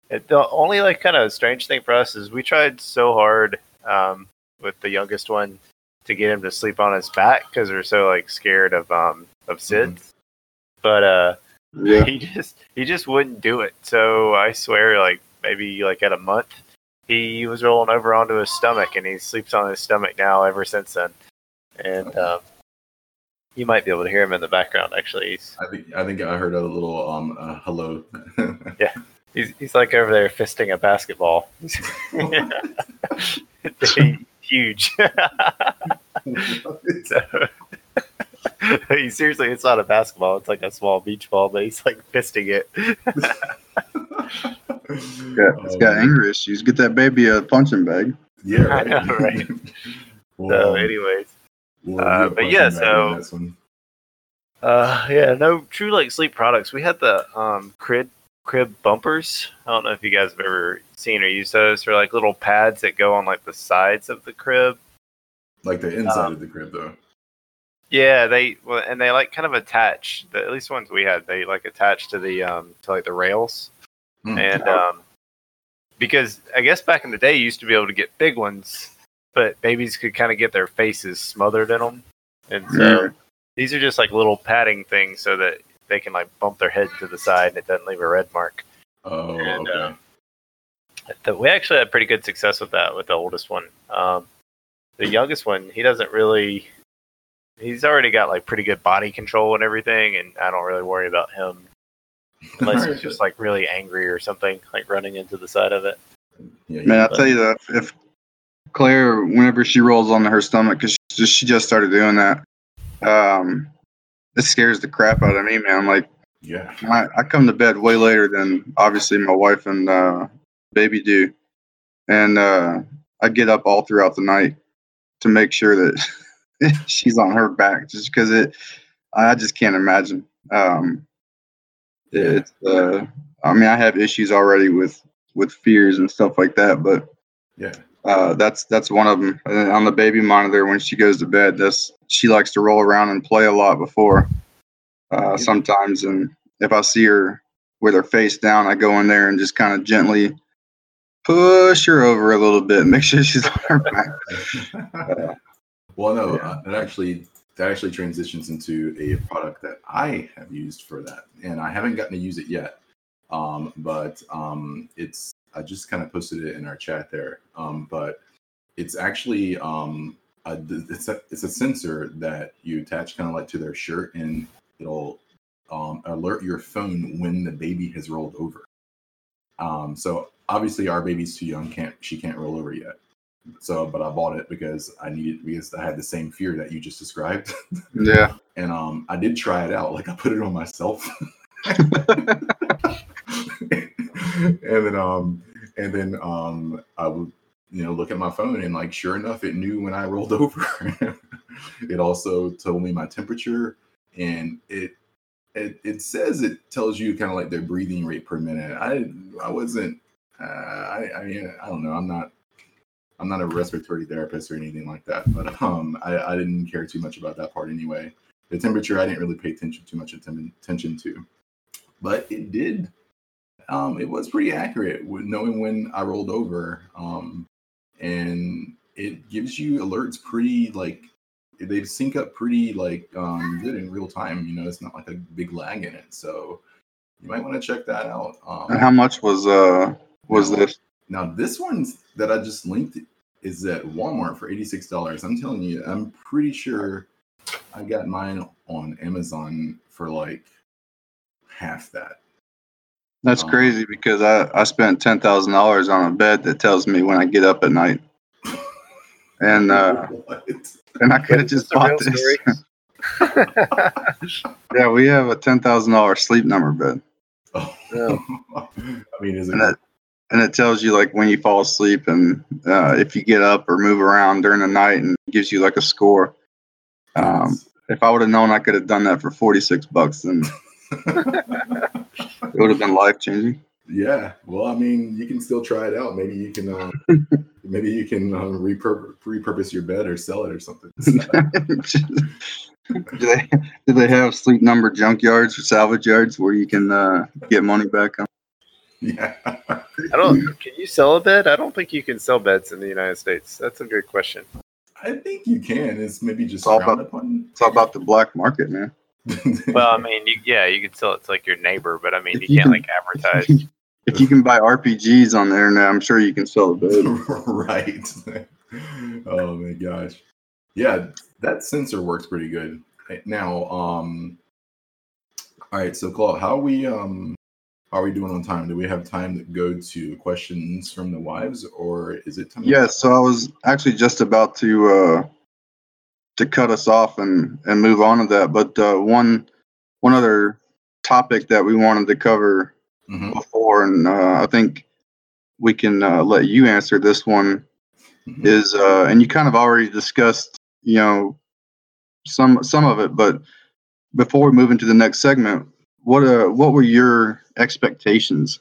it, the only like kind of strange thing for us is we tried so hard um with the youngest one to get him to sleep on his back because we're so like scared of um of SIDS, but uh, Yeah. he just he just wouldn't do it. So I swear, like maybe like at a month, he was rolling over onto his stomach, and he sleeps on his stomach now ever since then. And um, you might be able to hear him in the background. Actually, he's I think I think I heard a little um uh, hello. he's, he's like over there fisting a basketball. Huge. so, he seriously, it's not a basketball. It's like a small beach ball, but he's like fisting it. Yeah, it's got Um, anger issues. Get that baby a punching bag. Yeah, I know, right? Well, So, anyways. we'll uh, but yeah, punching bag on so- Uh, yeah, no true like sleep products. We had the um crib crib bumpers. I don't know if you guys have ever seen or used those. They're like little pads that go on like the sides of the crib. like the inside um, of the crib though. Yeah, they well, and they like kind of attach. The, at least ones we had, they like attach to the um to like the rails. Hmm. And um, because I guess back in the day, you used to be able to get big ones, but babies could kind of get their faces smothered in them, and so Mm. these are just like little padding things so that they can like bump their head to the side and it doesn't leave a red mark. Oh, and, okay. uh, we actually had pretty good success with that with the oldest one. Um, the youngest one, he doesn't really. He's already got like pretty good body control and everything, and I don't really worry about him unless he's just like really angry or something, like running into the side of it. yeah, Man. I'll tell you that if Claire, whenever she rolls on her stomach, because she just, she just started doing that, um, it scares the crap out of me, man. Like, yeah. I, I come to bed way later than obviously my wife and uh, baby do, and uh, I get up all throughout the night to make sure that she's on her back, just because it. I just can't imagine. Um, it's. Uh, I mean, I have issues already with with fears and stuff like that, but Yeah. uh, that's that's one of them. And on the baby monitor, when she goes to bed, that's she likes to roll around and play a lot before. Uh, sometimes, and if I see her with her face down, I go in there and just kind of gently push her over a little bit, make sure she's on her back. well, no, Yeah. uh, that actually that actually transitions into a product that I have used for that, and I haven't gotten to use it yet. Um, but um, it's I just kind of posted it in our chat there. Um, but it's actually um, a, it's a it's a sensor that you attach kind of like to their shirt, and it'll um, alert your phone when the baby has rolled over. Um, so obviously our baby's too young, can't she can't roll over yet. So, but I bought it because I needed because I had the same fear that you just described, Yeah, and um, I did try it out. Like I put it on myself, and then um, and then um, I would you know look at my phone, and like sure enough, it knew when I rolled over. it also told me my temperature, and it it it says it tells you kind of like their breathing rate per minute. I I wasn't Uh, I, I mean, I don't know. I'm not. I'm not a respiratory therapist or anything like that, but um, I, I didn't care too much about that part anyway. The temperature, I didn't really pay attention too much attention to, but it did. Um, it was pretty accurate with knowing when I rolled over, um, and it gives you alerts pretty like they sync up pretty like um, good in real time. You know, it's not like a big lag in it, so you might want to check that out. Um, And how much was uh was now- this? Now this one that I just linked is at Walmart for eighty six dollars. I'm telling you, I'm pretty sure I got mine on Amazon for like half that. That's Um, crazy because I I spent ten thousand dollars on a bed that tells me when I get up at night, and uh, and I could have just bought this. story? yeah, we have a ten thousand dollar sleep number bed, Oh. No. I mean, is it? And it tells you like when you fall asleep and uh, if you get up or move around during the night, and gives you like a score. Um, if I would have known I could have done that for forty six bucks, then it would have been life changing. yeah. Well, I mean, you can still try it out. Maybe you can. Uh, maybe you can uh, repurpose repurpose your bed or sell it or something. do they do they have sleep number junkyards or salvage yards where you can uh, get money back on? yeah. I don't. Can you sell a bed? I don't think you can sell beds in the United States. That's a good question. I think you can. It's maybe just It's all about- upon. It's all about the black market, man. Well, I mean, you, yeah, you can sell it to like your neighbor, but I mean, you you can't can- like advertise. If you can buy RPGs on the internet, I'm sure you can sell a bed. right. oh my gosh. Yeah, that sensor works pretty good. Now, um all right, so Claude, how are we um how are we doing on time? Do we have time to go to questions from the wives or is it time? Yes, so I was actually just about to uh, to cut us off and and move on to that, but uh, one one other topic that we wanted to cover Mhm, before, and uh, I think we can uh, let you answer this one. mhm. Is uh, and you kind of already discussed, you know, some some of it, but before we move into the next segment, what uh what were your expectations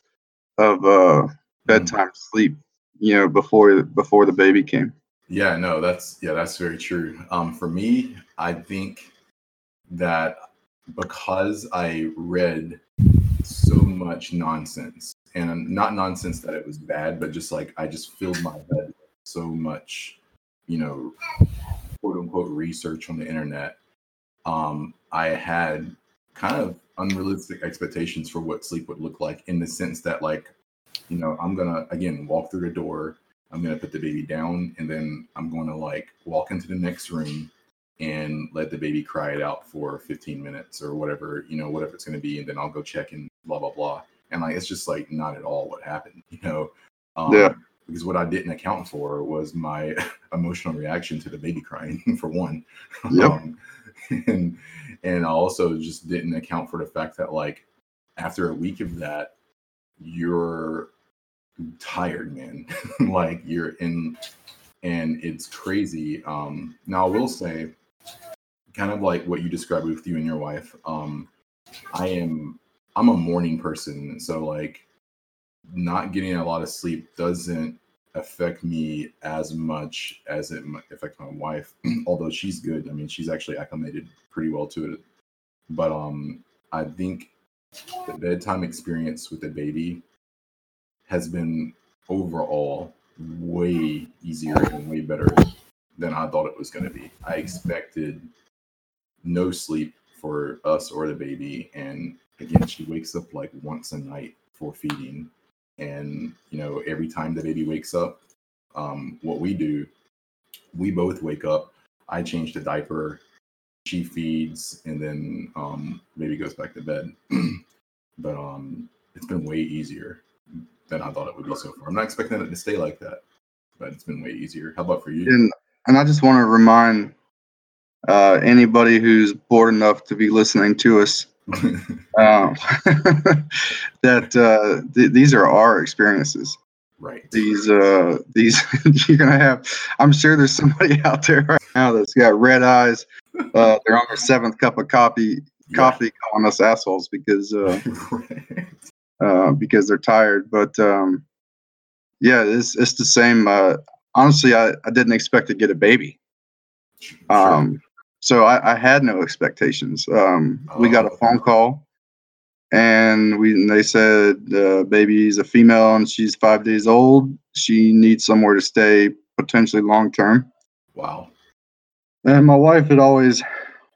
of uh, bedtime sleep? You know, before before the baby came. Yeah, no, that's yeah, that's very true. Um, for me, I think that because I read so much nonsense, and not nonsense that it was bad, but just like I just filled my head with so much, you know, quote unquote research on the internet. Um, I had kind of unrealistic expectations for what sleep would look like in the sense that like, you know, I'm gonna again walk through the door I'm gonna put the baby down and then I'm gonna like walk into the next room and let the baby cry it out for 15 minutes or whatever, you know, whatever it's gonna be, and then I'll go check and blah blah blah. And like it's just like not at all what happened, you know. Um, Yeah. Because what I didn't account for was my emotional reaction to the baby crying, for one. Yep. Um, and and also just didn't account for the fact that like after a week of that, you're tired, man. like you're in, and it's crazy. Um, now I will say, kind of like what you described with you and your wife. Um, I am, I'm a morning person, so like, not getting a lot of sleep doesn't affect me as much as it might affect my wife. Although she's good, I mean, she's actually acclimated pretty well to it. But um, I think the bedtime experience with the baby has been overall way easier and way better than I thought it was going to be. I expected no sleep for us or the baby. And again, she wakes up like once a night for feeding. And, you know, every time the baby wakes up, um, what we do, we both wake up. I change the diaper, she feeds, and then um, baby goes back to bed. but um, it's been way easier than I thought it would be so far. I'm not expecting it to stay like that, but it's been way easier. How about for you? And and I just want to remind uh, anybody who's bored enough to be listening to us um, that uh, th- these are our experiences. right. These uh, these you're gonna have. I'm sure there's somebody out there right now that's got red eyes. Uh, they're on their seventh cup of coffee, coffee, calling us assholes because uh, right. uh, because they're tired. But um, yeah, it's it's the same. Uh, honestly, I, I didn't expect to get a baby. Sure. Um, so I, I had no expectations. Um, we got a Oh. phone call, and we and they said the baby's a female and she's five days old. She needs somewhere to stay, potentially long term. wow. And my wife had always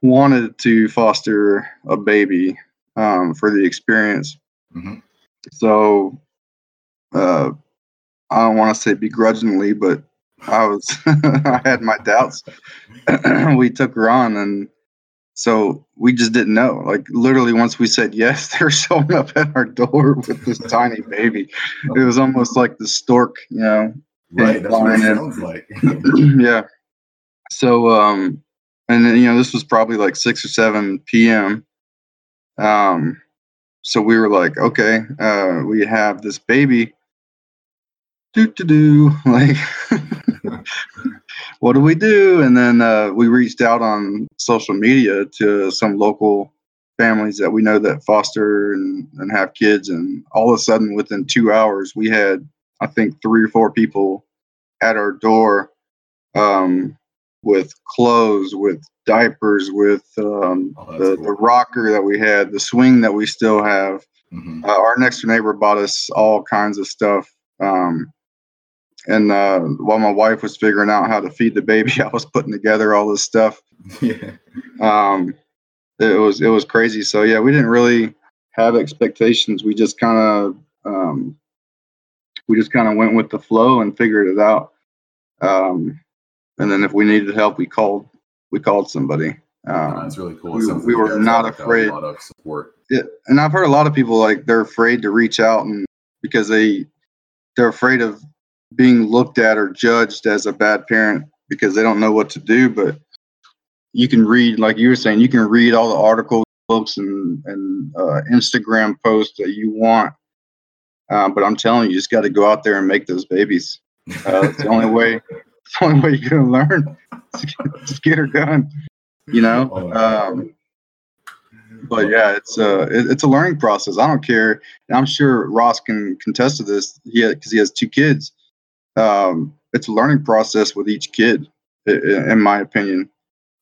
wanted to foster a baby um, for the experience. Mhm. So uh, I don't want to say begrudgingly, but I was I had my doubts. we took her on, and so we just didn't know. Like literally, once we said yes, they're showing up at our door with this tiny baby. It was almost like the stork, you know, Right. That's what it sounds like. yeah. So, um, and then, you know, this was probably like six or seven p.m. Um, so we were like, okay, uh, we have this baby. Do to do like, what do we do? And then uh, we reached out on social media to some local families that we know that foster and, and have kids, and all of a sudden, within two hours, we had I think three or four people at our door um, with clothes, with diapers, with um, Oh, the, cool. the rocker that we had, the swing that we still have. Mhm. Uh, our next door neighbor bought us all kinds of stuff. Um, and uh, while my wife was figuring out how to feed the baby, I was putting together all this stuff. yeah. Um, it was it was crazy. So yeah, we didn't really have expectations. We just kind of um, we just kind of went with the flow and figured it out. Um, and then if we needed help, we called we called somebody. Um, that's really cool. We- we were not afraid. Of support. yeah, and I've heard a lot of people like they're afraid to reach out and because they they're afraid of being looked at or judged as a bad parent because they don't know what to do. But you can read, like you were saying, you can read all the articles, books, and and uh, Instagram posts that you want. Um, but I'm telling you, you just got to go out there and make those babies. Uh, it's the only way. It's the only way you're gonna learn. Just get- her done. You know. Um, but yeah, it's a it, it's a learning process. I don't care. And I'm sure Ross can contest to this. He because he has two kids. Um, it's a learning process with each kid, in my opinion,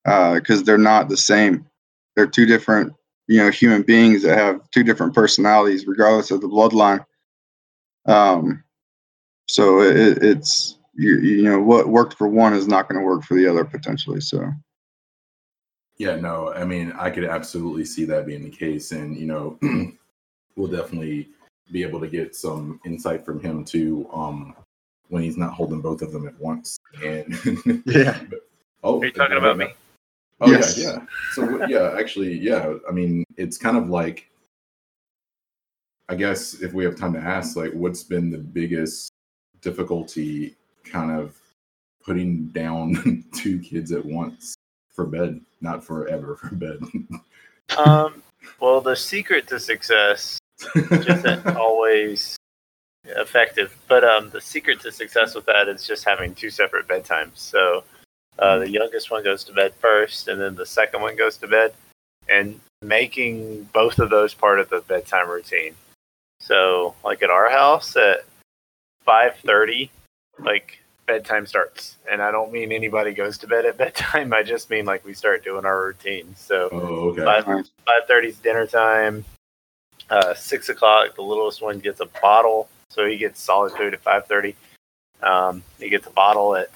because they're not the same. They're two different, you know, human beings that have two different personalities, regardless of the bloodline. Um, so it, it's you, you know what worked for one is not going to work for the other potentially. So Yeah, no, I mean, I could absolutely see that being the case. And, you know, we'll definitely be able to get some insight from him too um, when he's not holding both of them at once. And, yeah, oh, Are you talking about me? Oh, Yes. yeah, yeah. So, yeah, actually, yeah, I mean, it's kind of like, I guess if we have time to ask, like, what's been the biggest difficulty kind of putting down two kids at once for bed, not forever for bed? Um, well, the secret to success just isn't always effective, but um, the secret to success with that is just having two separate bedtimes. So uh, the youngest one goes to bed first, and then the second one goes to bed, and making both of those part of the bedtime routine. So, like at our house at five thirty, like bedtime starts, and I don't mean anybody goes to bed at bedtime. I just mean like we start doing our routine. So oh, okay. five thirty is dinner time. Uh, six o'clock, the littlest one gets a bottle, so he gets solid food at five thirty. Um, he gets a bottle at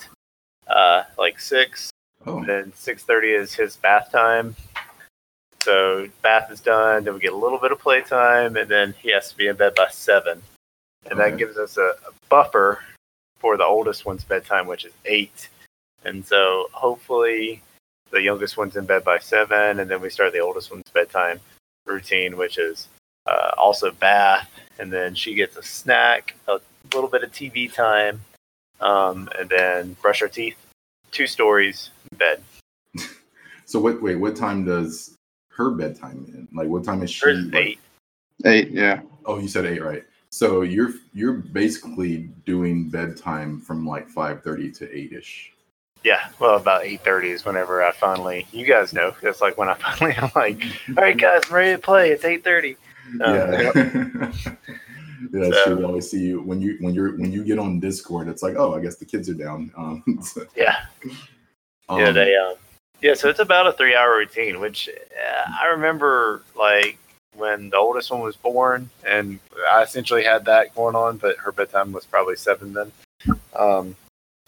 uh, like six. Oh, Then six thirty is his bath time. So bath is done. Then we get a little bit of playtime, and then he has to be in bed by seven, and Okay. that gives us a, a buffer for the oldest one's bedtime, which is eight. And so hopefully the youngest one's in bed by seven, and then we start the oldest one's bedtime routine, which is uh, also bath, and then she gets a snack, a little bit of TV time, um, and then brush her teeth. Two stories, bed. so wait, wait, what time does her bedtime end? Like, what time is she? Hers is like- eight. eight. Yeah, Oh, you said eight, right? So you're you're basically doing bedtime from like five thirty to eight ish. Yeah, well, about eight thirty is whenever I finally. You guys know it's like when I finally I'm like, all right, guys, I'm ready to play. It's eight thirty. Um, yeah, Yeah, that's So- true. We always see you when you when you're when you get on Discord. It's like, oh, I guess the kids are down. Um, so, Yeah. yeah, um, they um yeah, so it's about a three hour routine, which uh, I remember like when the oldest one was born, and I essentially had that going on, but her bedtime was probably seven then. Um,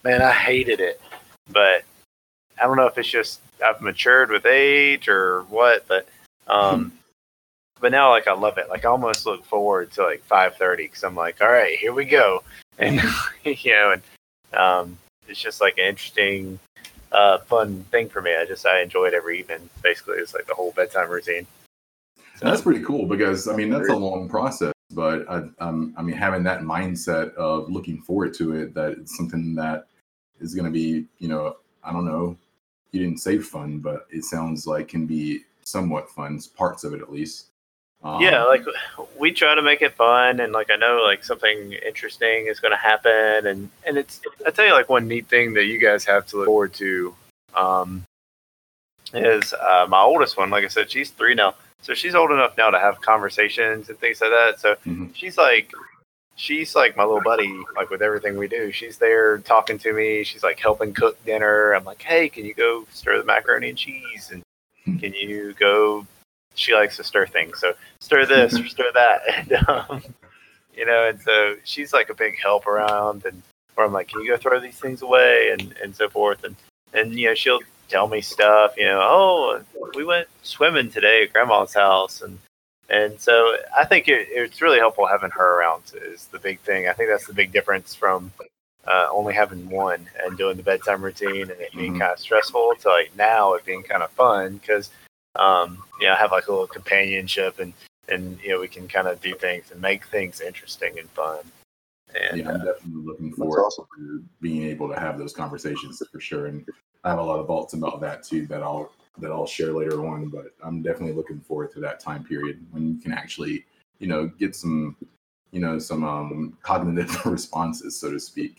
man, I hated it, but I don't know if it's just I've matured with age or what, but um, but now like I love it. Like I almost look forward to like five thirty because I'm like, all right, here we go, and you know, and um, it's just like an interesting uh, fun thing for me. I just I enjoy it every evening. Basically, it's like the whole bedtime routine. And that's pretty cool because I mean that's a long process, but I, um, I mean having that mindset of looking forward to it, that it's something that is going to be, you know, I don't know, you didn't say fun, but it sounds like can be somewhat fun, parts of it at least. Um, yeah, like we try to make it fun, and like I know like something interesting is going to happen, and and it's I tell you like one neat thing that you guys have to look forward to, um, is uh, my oldest one. Like I said, she's three now, so she's old enough now to have conversations and things like that. So Mhm. she's like. She's like my little buddy, like with everything we do. She's there talking to me. She's like helping cook dinner. I'm like, hey, can you go stir the macaroni and cheese? And can you go she likes to stir things so stir this or stir that and um, you know and so she's like a big help around and where i'm like can you go throw these things away? and and so forth and and you know she'll tell me stuff you know oh we went swimming today at grandma's house and and so i think it, it's really helpful having her around is the big thing. I think that's the big difference from uh, only having one and doing the bedtime routine and it being Mhm. kind of stressful to like now it being kind of fun because um, you know, have like a little companionship and and you know we can kind of do things and make things interesting and fun. And yeah, I'm definitely looking forward awesome. to being able to have those conversations for sure. And I have a lot of thoughts about that too that I'll that I'll share later on. But I'm definitely looking forward to that time period when you can actually, you know, get some, you know, some um, cognitive responses, so to speak.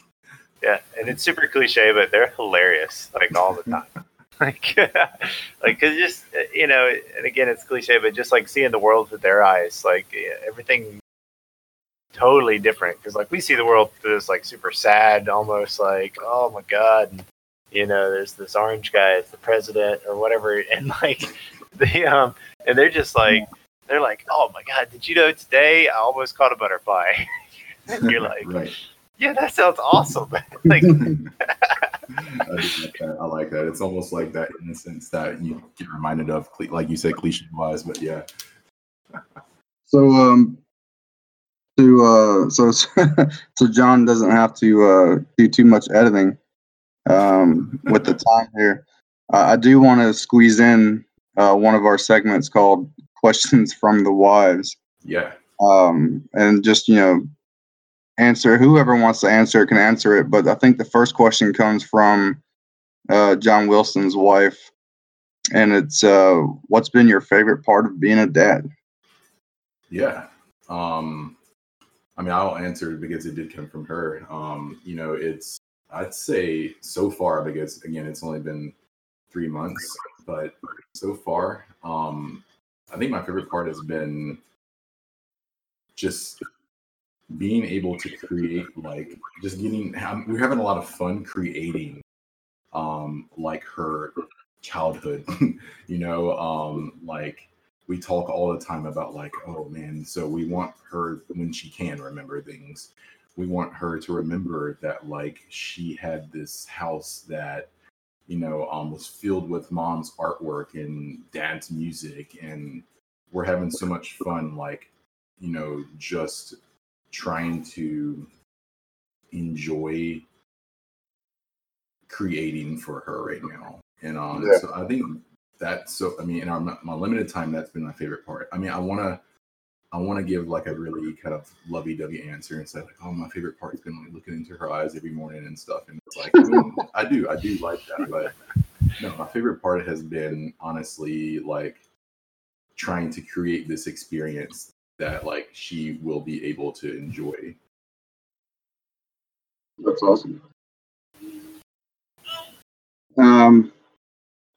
yeah, and it's super cliche, but they're hilarious like all the time. like, like cause just you know, and again, it's cliche, but just like seeing the world with their eyes, like everything totally different. Because like we see the world through this like super sad, almost like oh my god, and, you know, there's this orange guy, it's the president or whatever, and like they um, and they're just like they're like, oh my god, did you know today I almost caught a butterfly? you're like, right. Yeah, that sounds awesome. like, I, like that. I like that. It's almost like that innocence that you get reminded of, like you said, cliche wise, but yeah. So um to uh so so John doesn't have to uh do too much editing um with the time here. Uh, I do want to squeeze in uh one of our segments called questions from the wives. Yeah. Um and just you know answer whoever wants to answer can answer it, but I think the first question comes from uh John Wilson's wife and it's uh what's been your favorite part of being a dad? Yeah. Um, I mean, I'll answer because it did come from her. Um, you know, it's I'd say so far because again, it's only been three months, but so far, um, I think my favorite part has been just being able to create like just getting we're having a lot of fun creating um like her childhood you know um like we talk all the time about like oh man so we want her when she can remember things we want her to remember that like she had this house that you know um, was filled with mom's artwork and dad's music and we're having so much fun like you know just trying to enjoy creating for her right now and um Yeah. so i think that's so i mean in our my limited time that's been my favorite part. I mean i want to i want to give like a really kind of lovey-dovey answer and say like oh my favorite part has been like looking into her eyes every morning and stuff. And it's like I, mean, I do i do like that. But no my favorite part has been honestly like trying to create this experience that like she will be able to enjoy That's awesome. Um,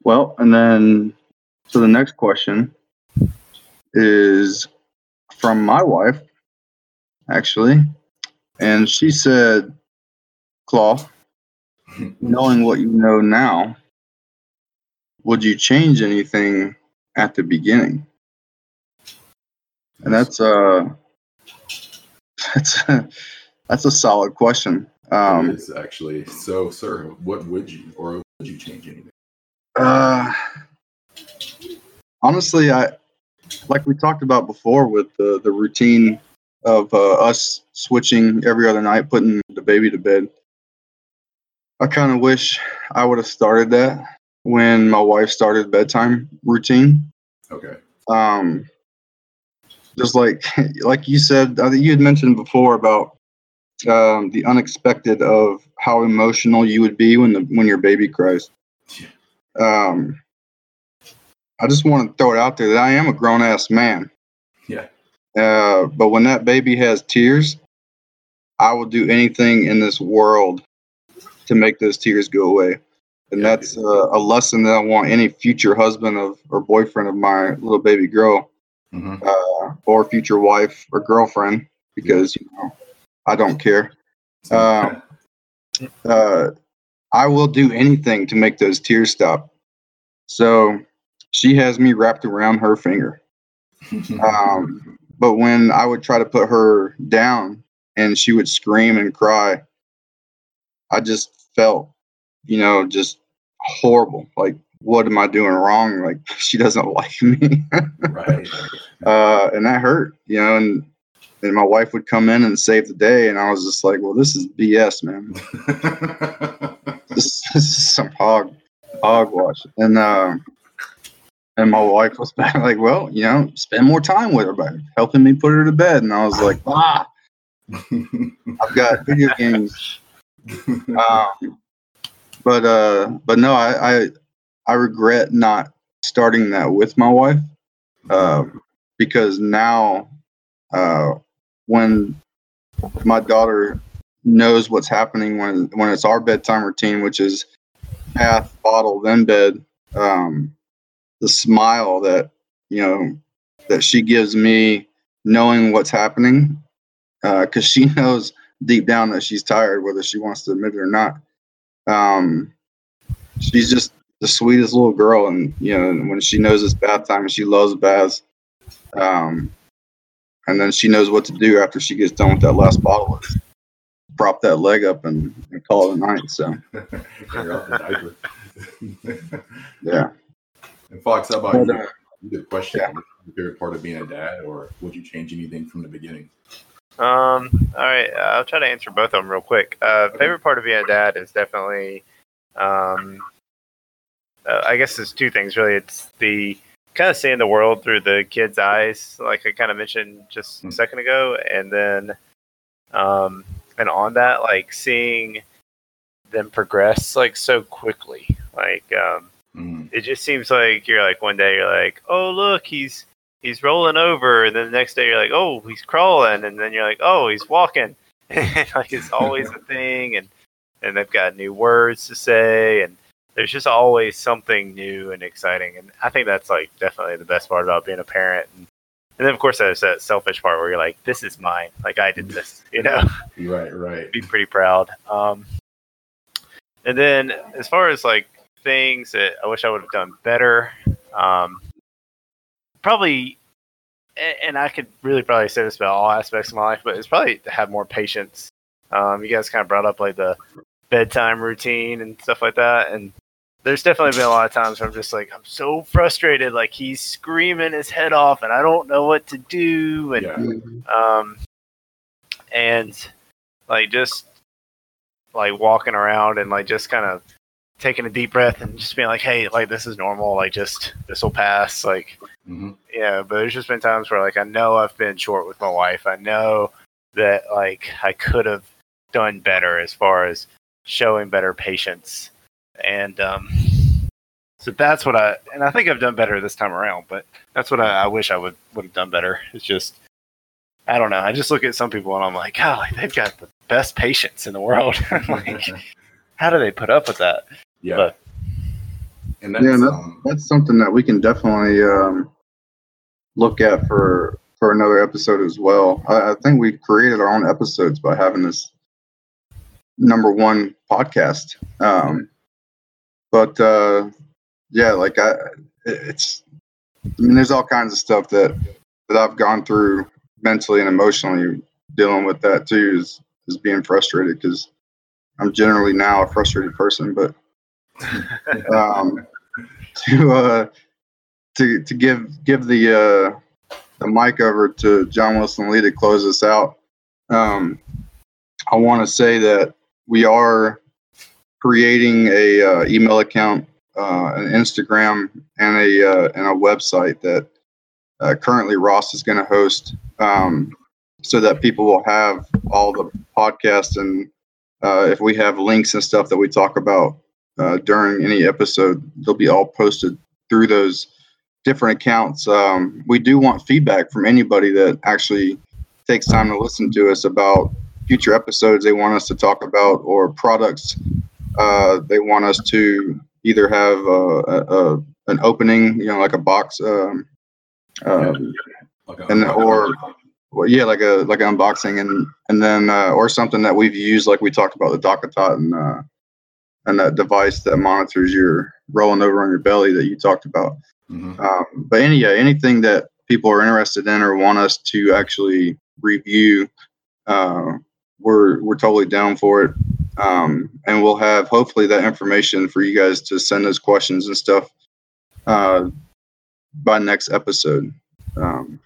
well, and then so the next question is from my wife. actually, and she said, "Claw, knowing what you know now, would you change anything at the beginning?" And that's uh that's a, that's a solid question. Um, it is actually. So, sir, what would you or would you change anything? Uh, honestly, I like we talked about before with the the routine of uh, us switching every other night, putting the baby to bed. I kind of wish I would have started that when my wife started bedtime routine. Okay. Um, just like like you said, I think you had mentioned before about um, the unexpected of how emotional you would be when the when your baby cries. Yeah. Um, I just want to throw it out there that I am a grown ass man. Yeah. Uh, but when that baby has tears, I will do anything in this world to make those tears go away. And Yeah, that's uh, a lesson that I want any future husband of or boyfriend of my little baby girl hmm uh, or future wife or girlfriend because you know I don't care. Uh, uh, I will do anything to make those tears stop. So she has me wrapped around her finger. Um, but when I would try to put her down and she would scream and cry, I just felt, you know, just horrible. Like, what am I doing wrong? Like, she doesn't like me. right. uh, and that hurt, you know. And and my wife would come in and save the day, and I was just like, "Well, this is BS, man. This, this is some hog hogwash." And uh, and my wife was back like, "Well, you know, spend more time with her by helping me put her to bed." And I was like, "Ah, I've got video games." Um, but uh, but no, I, I I regret not starting that with my wife uh, because now uh, when my daughter knows what's happening when when it's our bedtime routine, which is bath, bottle, then bed, um, the smile that you know that she gives me, knowing what's happening, because she knows deep down that she's tired, whether she wants to admit it or not. Um, she's just the sweetest little girl, and you know when she knows it's bath time and she loves baths. Um, and then she knows what to do after she gets done with that last bottle. It's prop that leg up and, and call it a night. So You're off the diaper. yeah, and Fox, how about you? uh, Good question. yeah. Your favorite part of being a dad, or would you change anything from the beginning? Um. All right. I'll try to answer both of them real quick. Uh, favorite part of being a dad is definitely, um, uh, I guess there's two things really. It's the kind of seeing the world through the kids' eyes, like I kind of mentioned just a Mm. second ago, and then, um, and on that, like seeing them progress like so quickly, like um, Mm, it just seems like you're like one day you're like, oh look, he's he's rolling over, and then the next day you're like, oh, he's crawling, and then you're like, oh, he's walking. like it's always a thing, and and they've got new words to say, and there's just always something new and exciting, and I think that's like definitely the best part about being a parent. And, and then of course there's that selfish part where you're like, this is mine, like I did this, you know right, right. be pretty proud. Um, and then as far as like things that I wish I would have done better, um, probably, and I could really probably say this about all aspects of my life, but it's probably to have more patience. Um, you guys kind of brought up like the bedtime routine and stuff like that, and there's definitely been a lot of times where I'm just like I'm so frustrated, like he's screaming his head off, and I don't know what to do, and Yeah. um, and like just like walking around and like just kind of taking a deep breath and just being like, hey, like this is normal, like just this will pass, like hmm yeah. But there's just been times where like I know I've been short with my wife. I know that like I could have done better as far as showing better patience, and um, so that's what I and I think I've done better this time around. But that's what I, I wish I would would have done better. It's just I don't know. I just look at some people and I'm like, God, like they've got the best patience in the world. like, how do they put up with that? yeah. But- and that's Yeah, that's- um, that's something that we can definitely um, look at for for another episode as well. I, I think we created our own episodes by having this number one podcast. Um, but uh, yeah, like I, it's. I mean, there's all kinds of stuff that that I've gone through mentally and emotionally dealing with that too. Is is being frustrated because I'm generally now a frustrated person, but um, to uh, to to give give the uh, the mic over to John Wilson Lee to close us out. Um, I want to say that we are creating a uh, email account, uh, an Instagram, and a uh, and a website that uh, currently Ross is going to host, um, so that people will have all the podcasts and uh, if we have links and stuff that we talk about during any episode, they'll be all posted through those different accounts. Um, we do want feedback from anybody that actually takes time to listen to us about future episodes they want us to talk about or products uh, they want us to either have a, a, an opening, you know, like a box, um, um, and or well, yeah, like a like an unboxing and and then uh, or something that we've used, like we talked about the DockATot and uh, and that device that monitors your rolling over on your belly that you talked about. Mm-hmm. Um, but any yeah, anything that people are interested in or want us to actually review, uh, we're we're totally down for it. Um, and we'll have hopefully that information for you guys to send us questions and stuff uh, by next episode. Um,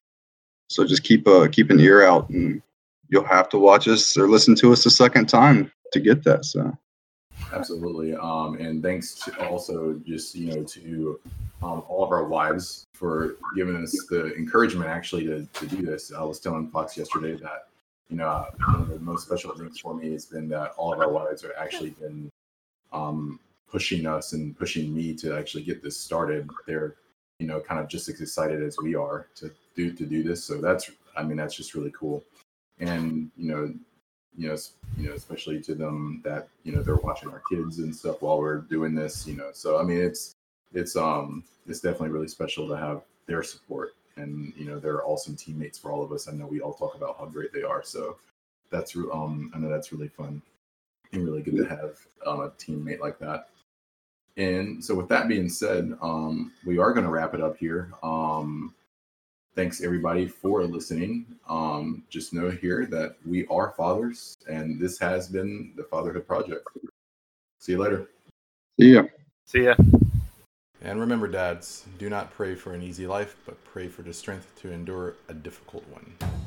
so just keep a keep an ear out, and you'll have to watch us or listen to us a second time to get that. So absolutely, um, and thanks to also just you know to um, all of our wives for giving us the encouragement actually to, to do this. I was telling Fox yesterday that you know one of the most special things for me has been that all of our wives are actually been um, pushing us and pushing me to actually get this started. They're you know kind of just as excited as we are to do to do this. So that's I mean that's just really cool. And you know, you know, you know, especially to them that you know they're watching our kids and stuff while we're doing this. You know, so I mean it's it's um it's definitely really special to have their support and you know they're awesome teammates for all of us. I know we all talk about how great they are. So that's um I know that's really fun and really good to have um, a teammate like that. And so, with that being said, um, we are going to wrap it up here. Um, thanks everybody for listening. Um, just know here that we are fathers, and this has been the Fatherhood Project. See you later. See ya. See ya. And remember, dads, do not pray for an easy life, but pray for the strength to endure a difficult one.